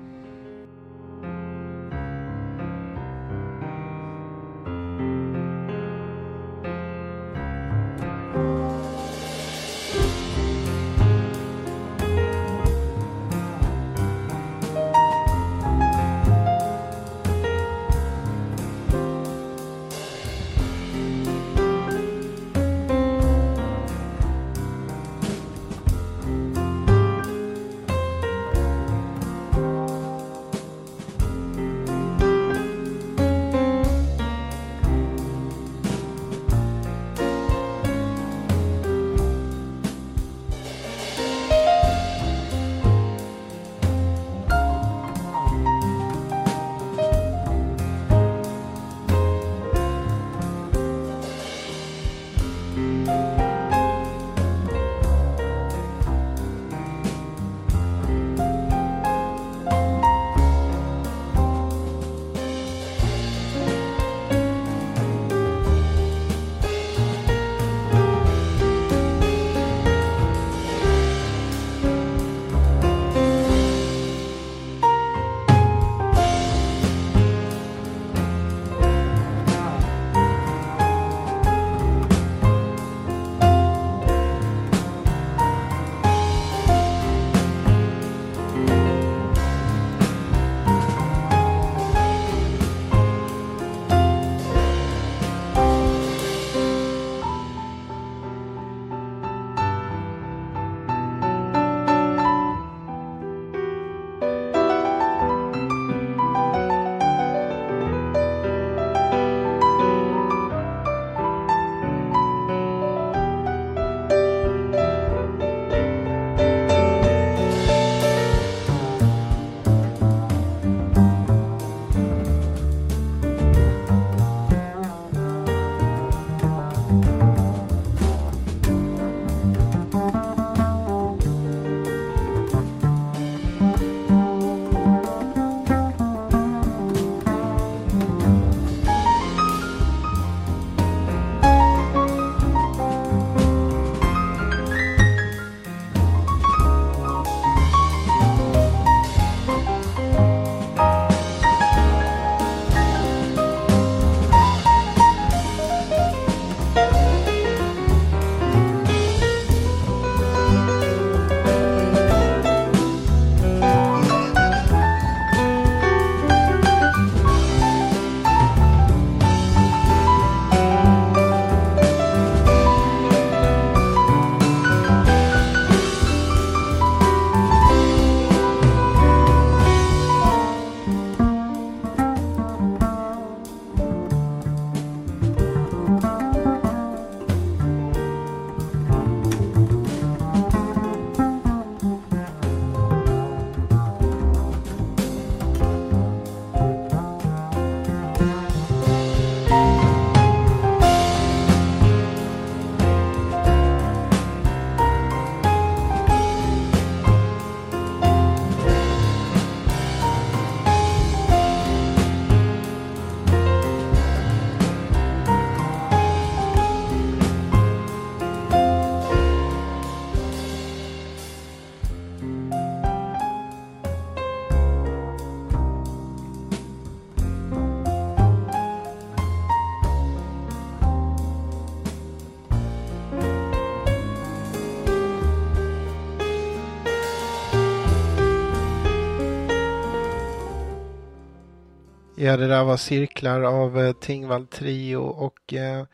Ja, det där var cirklar av eh, Tingvall Trio och eh,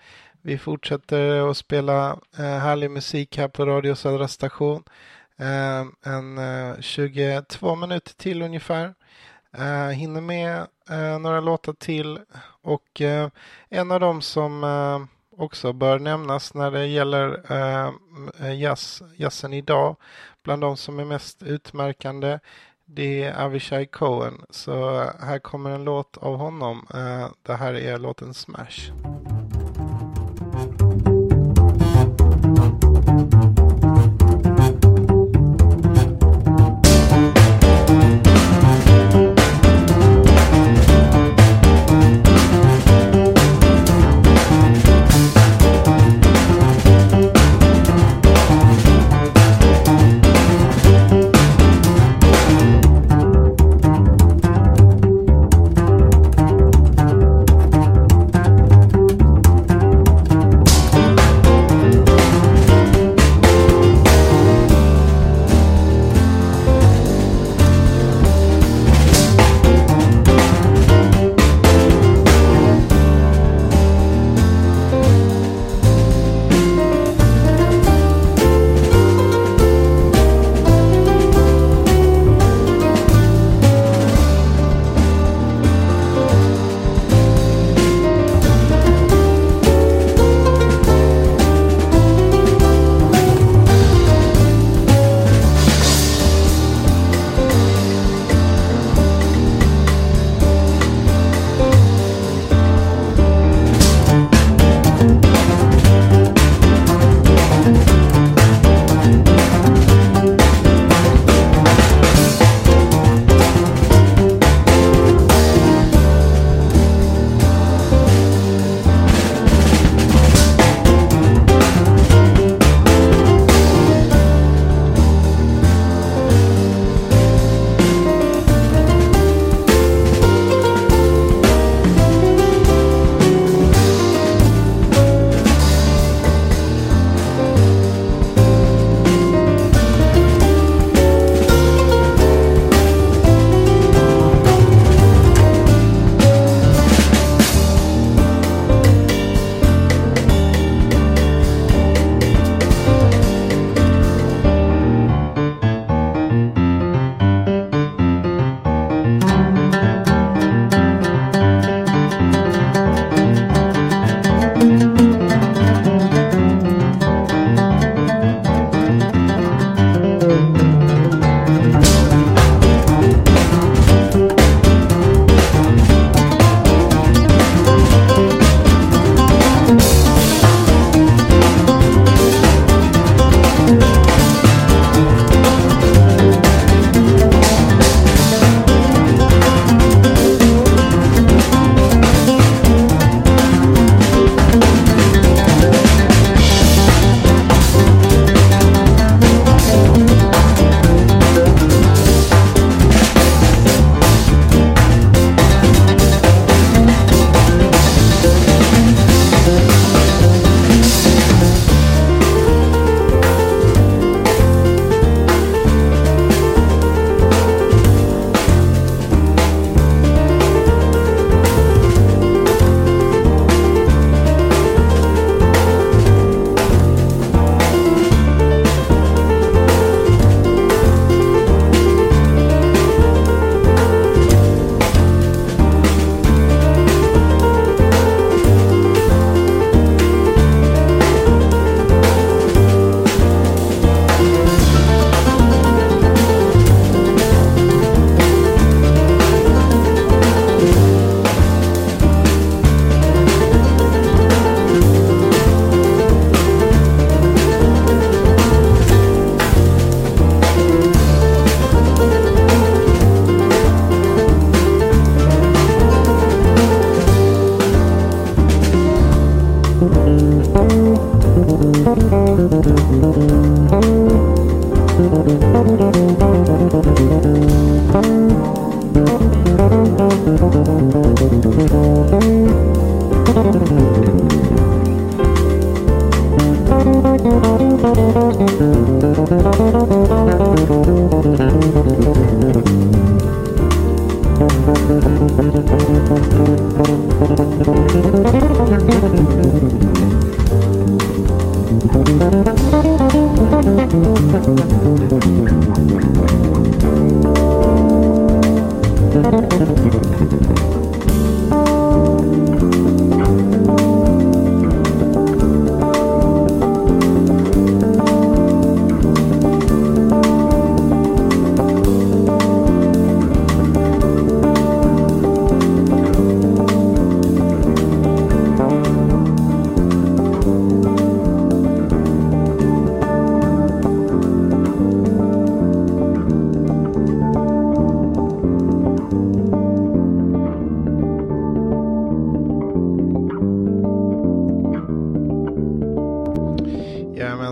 vi fortsätter att spela eh, härlig musik här på Radio Södra station. Eh, en eh, 22 minuter till ungefär. Eh, hinner med eh, några låtar till och eh, en av dem som eh, också bör nämnas när det gäller eh, eh jazz, jazzen idag, bland de som är mest utmärkande, det är Avishai Cohen. Så eh, här kommer en låt av honom. Eh, det här är låten Smash.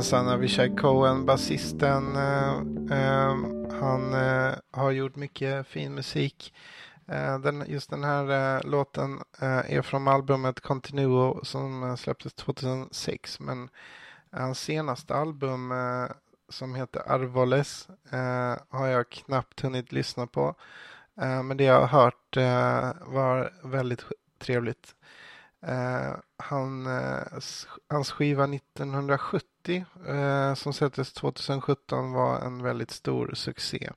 Hassan Avishai Cohen, basisten. Eh, eh, han eh, har gjort mycket fin musik. Eh, den, just den här eh, låten eh, är från albumet Continuo som eh, släpptes 2006. Men hans senaste album eh, som heter Arvoles eh, har jag knappt hunnit lyssna på. Eh, men det jag har hört eh, var väldigt trevligt. Eh, han, eh, hans skiva 1970 eh, som släpptes 2017 var en väldigt stor succé.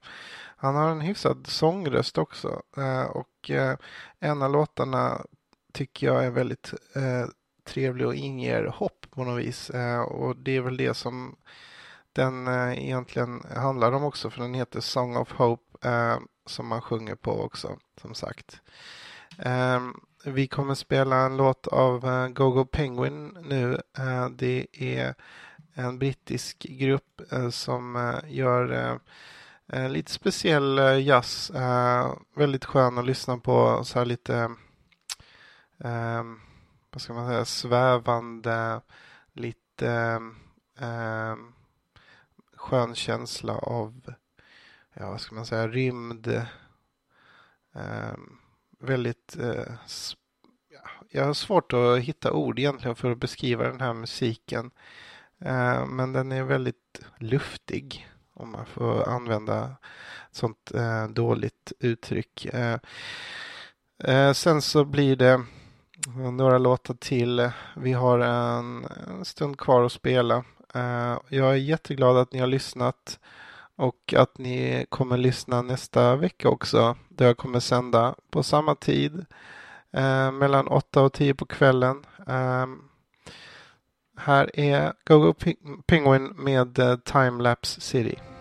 Han har en hyfsad sångröst också eh, och eh, en av låtarna tycker jag är väldigt eh, trevlig och inger hopp på något vis. Eh, och det är väl det som den eh, egentligen handlar om också för den heter Song of Hope eh, som man sjunger på också som sagt. Ehm, vi kommer spela en låt av uh, Gogo Penguin nu. Eh, det är en brittisk grupp eh, som gör lite speciell jazz. väldigt skön att lyssna på. Så här lite, ehm, vad ska man säga, svävande, lite ehm, skön känsla av, ja vad ska man säga, rymd. Um, väldigt... Eh, jag har svårt att hitta ord egentligen för att beskriva den här musiken. Eh, men den är väldigt luftig, om man får använda ett sånt eh, dåligt uttryck. Eh, eh, sen så blir det några låtar till. Vi har en, en stund kvar att spela. Eh, jag är jätteglad att ni har lyssnat och att ni kommer lyssna nästa vecka också. Då jag kommer sända på samma tid eh, mellan 8 och 10 på kvällen. Eh, här är Go-Go Penguin med eh, Time Lapse City.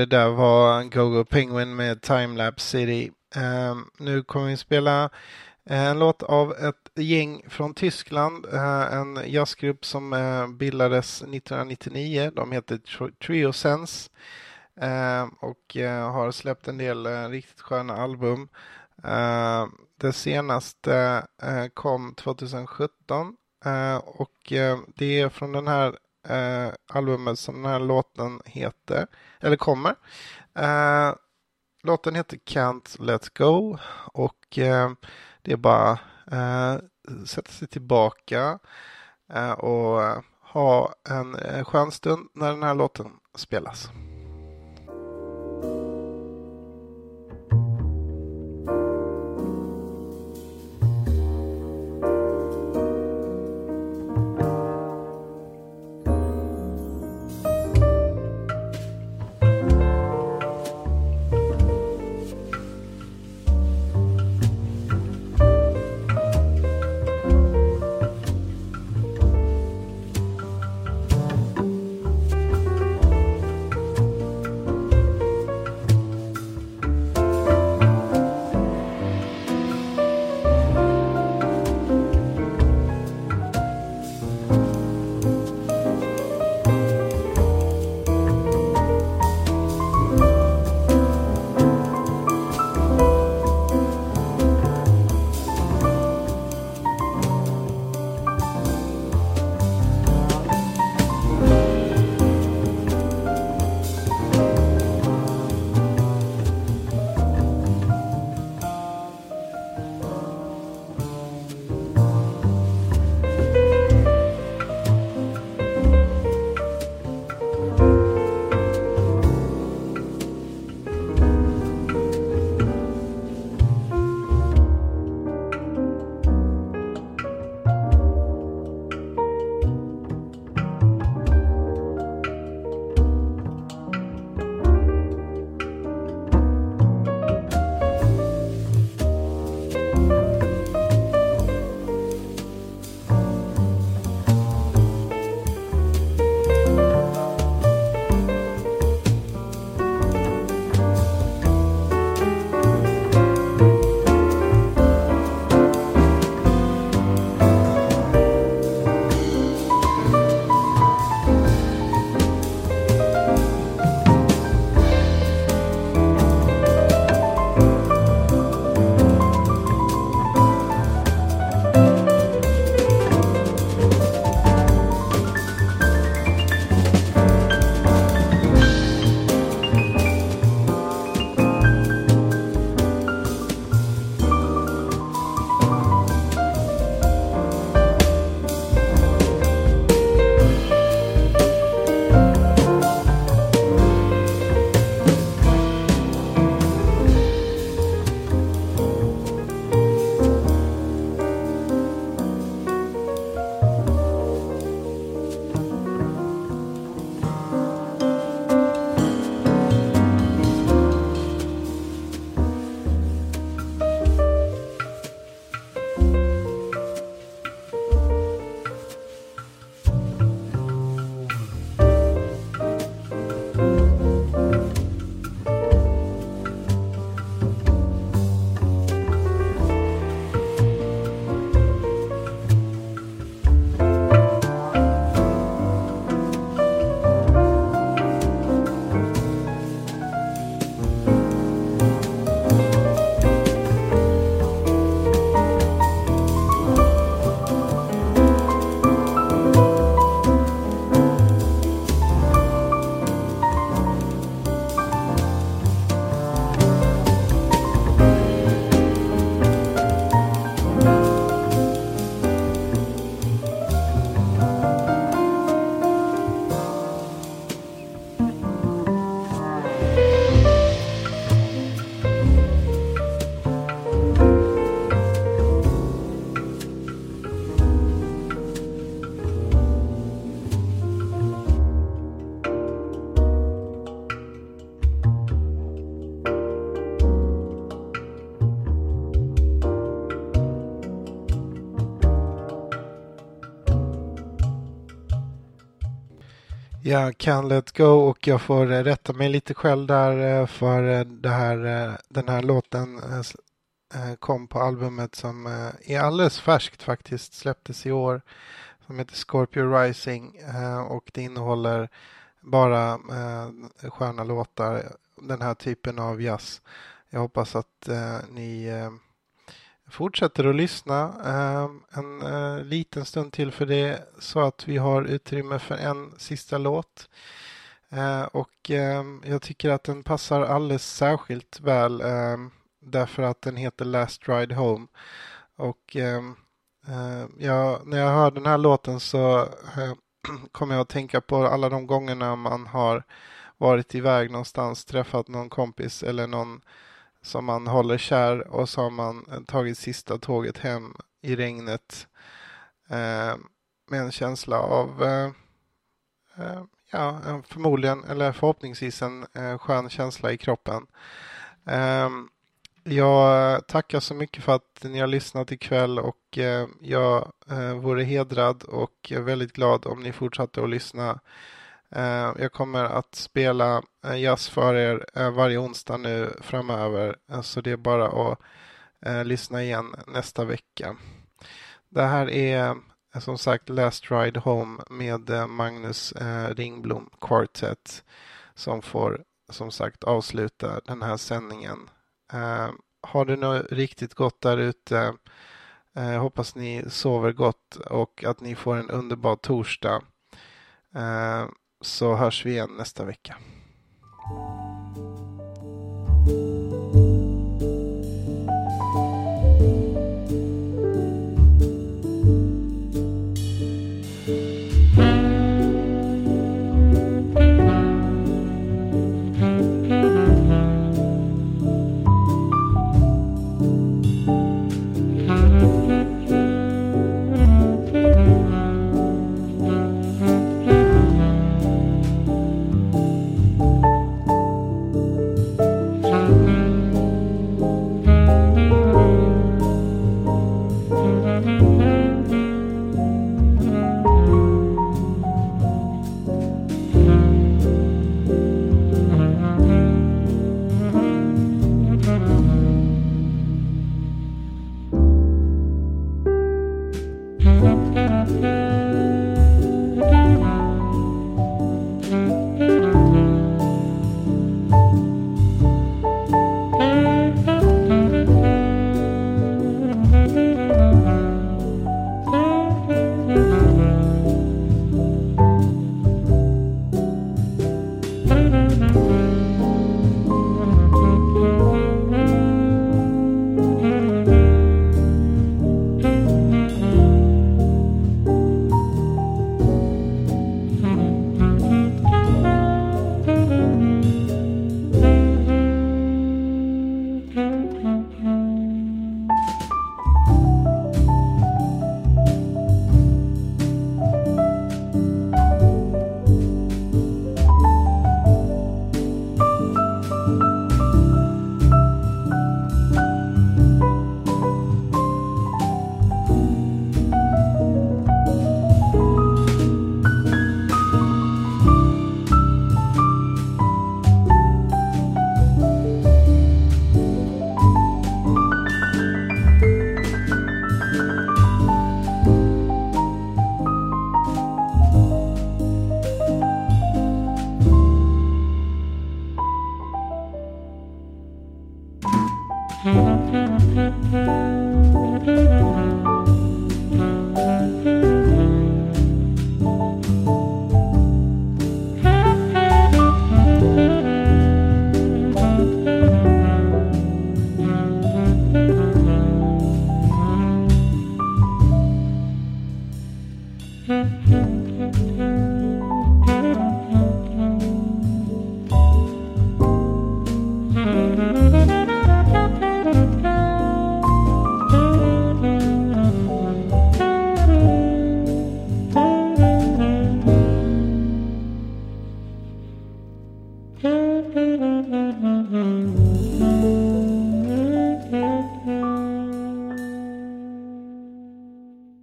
Det där var Gogo Penguin med Timelapse City. Ehm, nu kommer vi spela en låt av ett gäng från Tyskland, eh, en jazzgrupp som eh, bildades 1999. De heter Triosense ehm, och eh, har släppt en del riktigt sköna album. Ehm, det senaste kom 2017 och det är från den här albumet som den här låten heter, eller kommer. Eh, låten heter Can't Let Go och eh, det är bara eh, sätta sig tillbaka eh, och ha en eh, skön stund när den här låten spelas. Jag kan Let Go och jag får eh, rätta mig lite själv där eh, för eh, det här, den här låten kom på albumet som är alldeles färskt faktiskt, släpptes i år som heter Scorpio Rising och det innehåller bara sköna låtar, den här typen av jazz. Jag hoppas att ni fortsätter att lyssna eh, en eh, liten stund till för det så att vi har utrymme för en sista låt. Eh, och eh, jag tycker att den passar alldeles särskilt väl eh, därför att den heter Last Ride Home. Och eh, eh, jag, när jag hör den här låten så eh, kommer jag att tänka på alla de gångerna man har varit iväg någonstans, träffat någon kompis eller någon som man håller kär och så har man tagit sista tåget hem i regnet eh, med en känsla av eh, eh ja, förmodligen eller förhoppningsvis en eh, skön känsla i kroppen. Ehm, jag tackar så mycket för att ni har lyssnat ikväll och eh, jag eh, vore hedrad och väldigt glad om ni fortsatte att lyssna. Eh, jag kommer att spela eh, jazz för er eh, varje onsdag nu framöver så det är bara att lyssna igen nästa vecka. Det här är som sagt Last Ride Home med Magnus Ringblom Quartet som får som sagt avsluta den här sändningen. Har det nu riktigt gott där ute. Jag Hoppas ni sover gott och att ni får en underbar torsdag. Så hörs vi igen nästa vecka.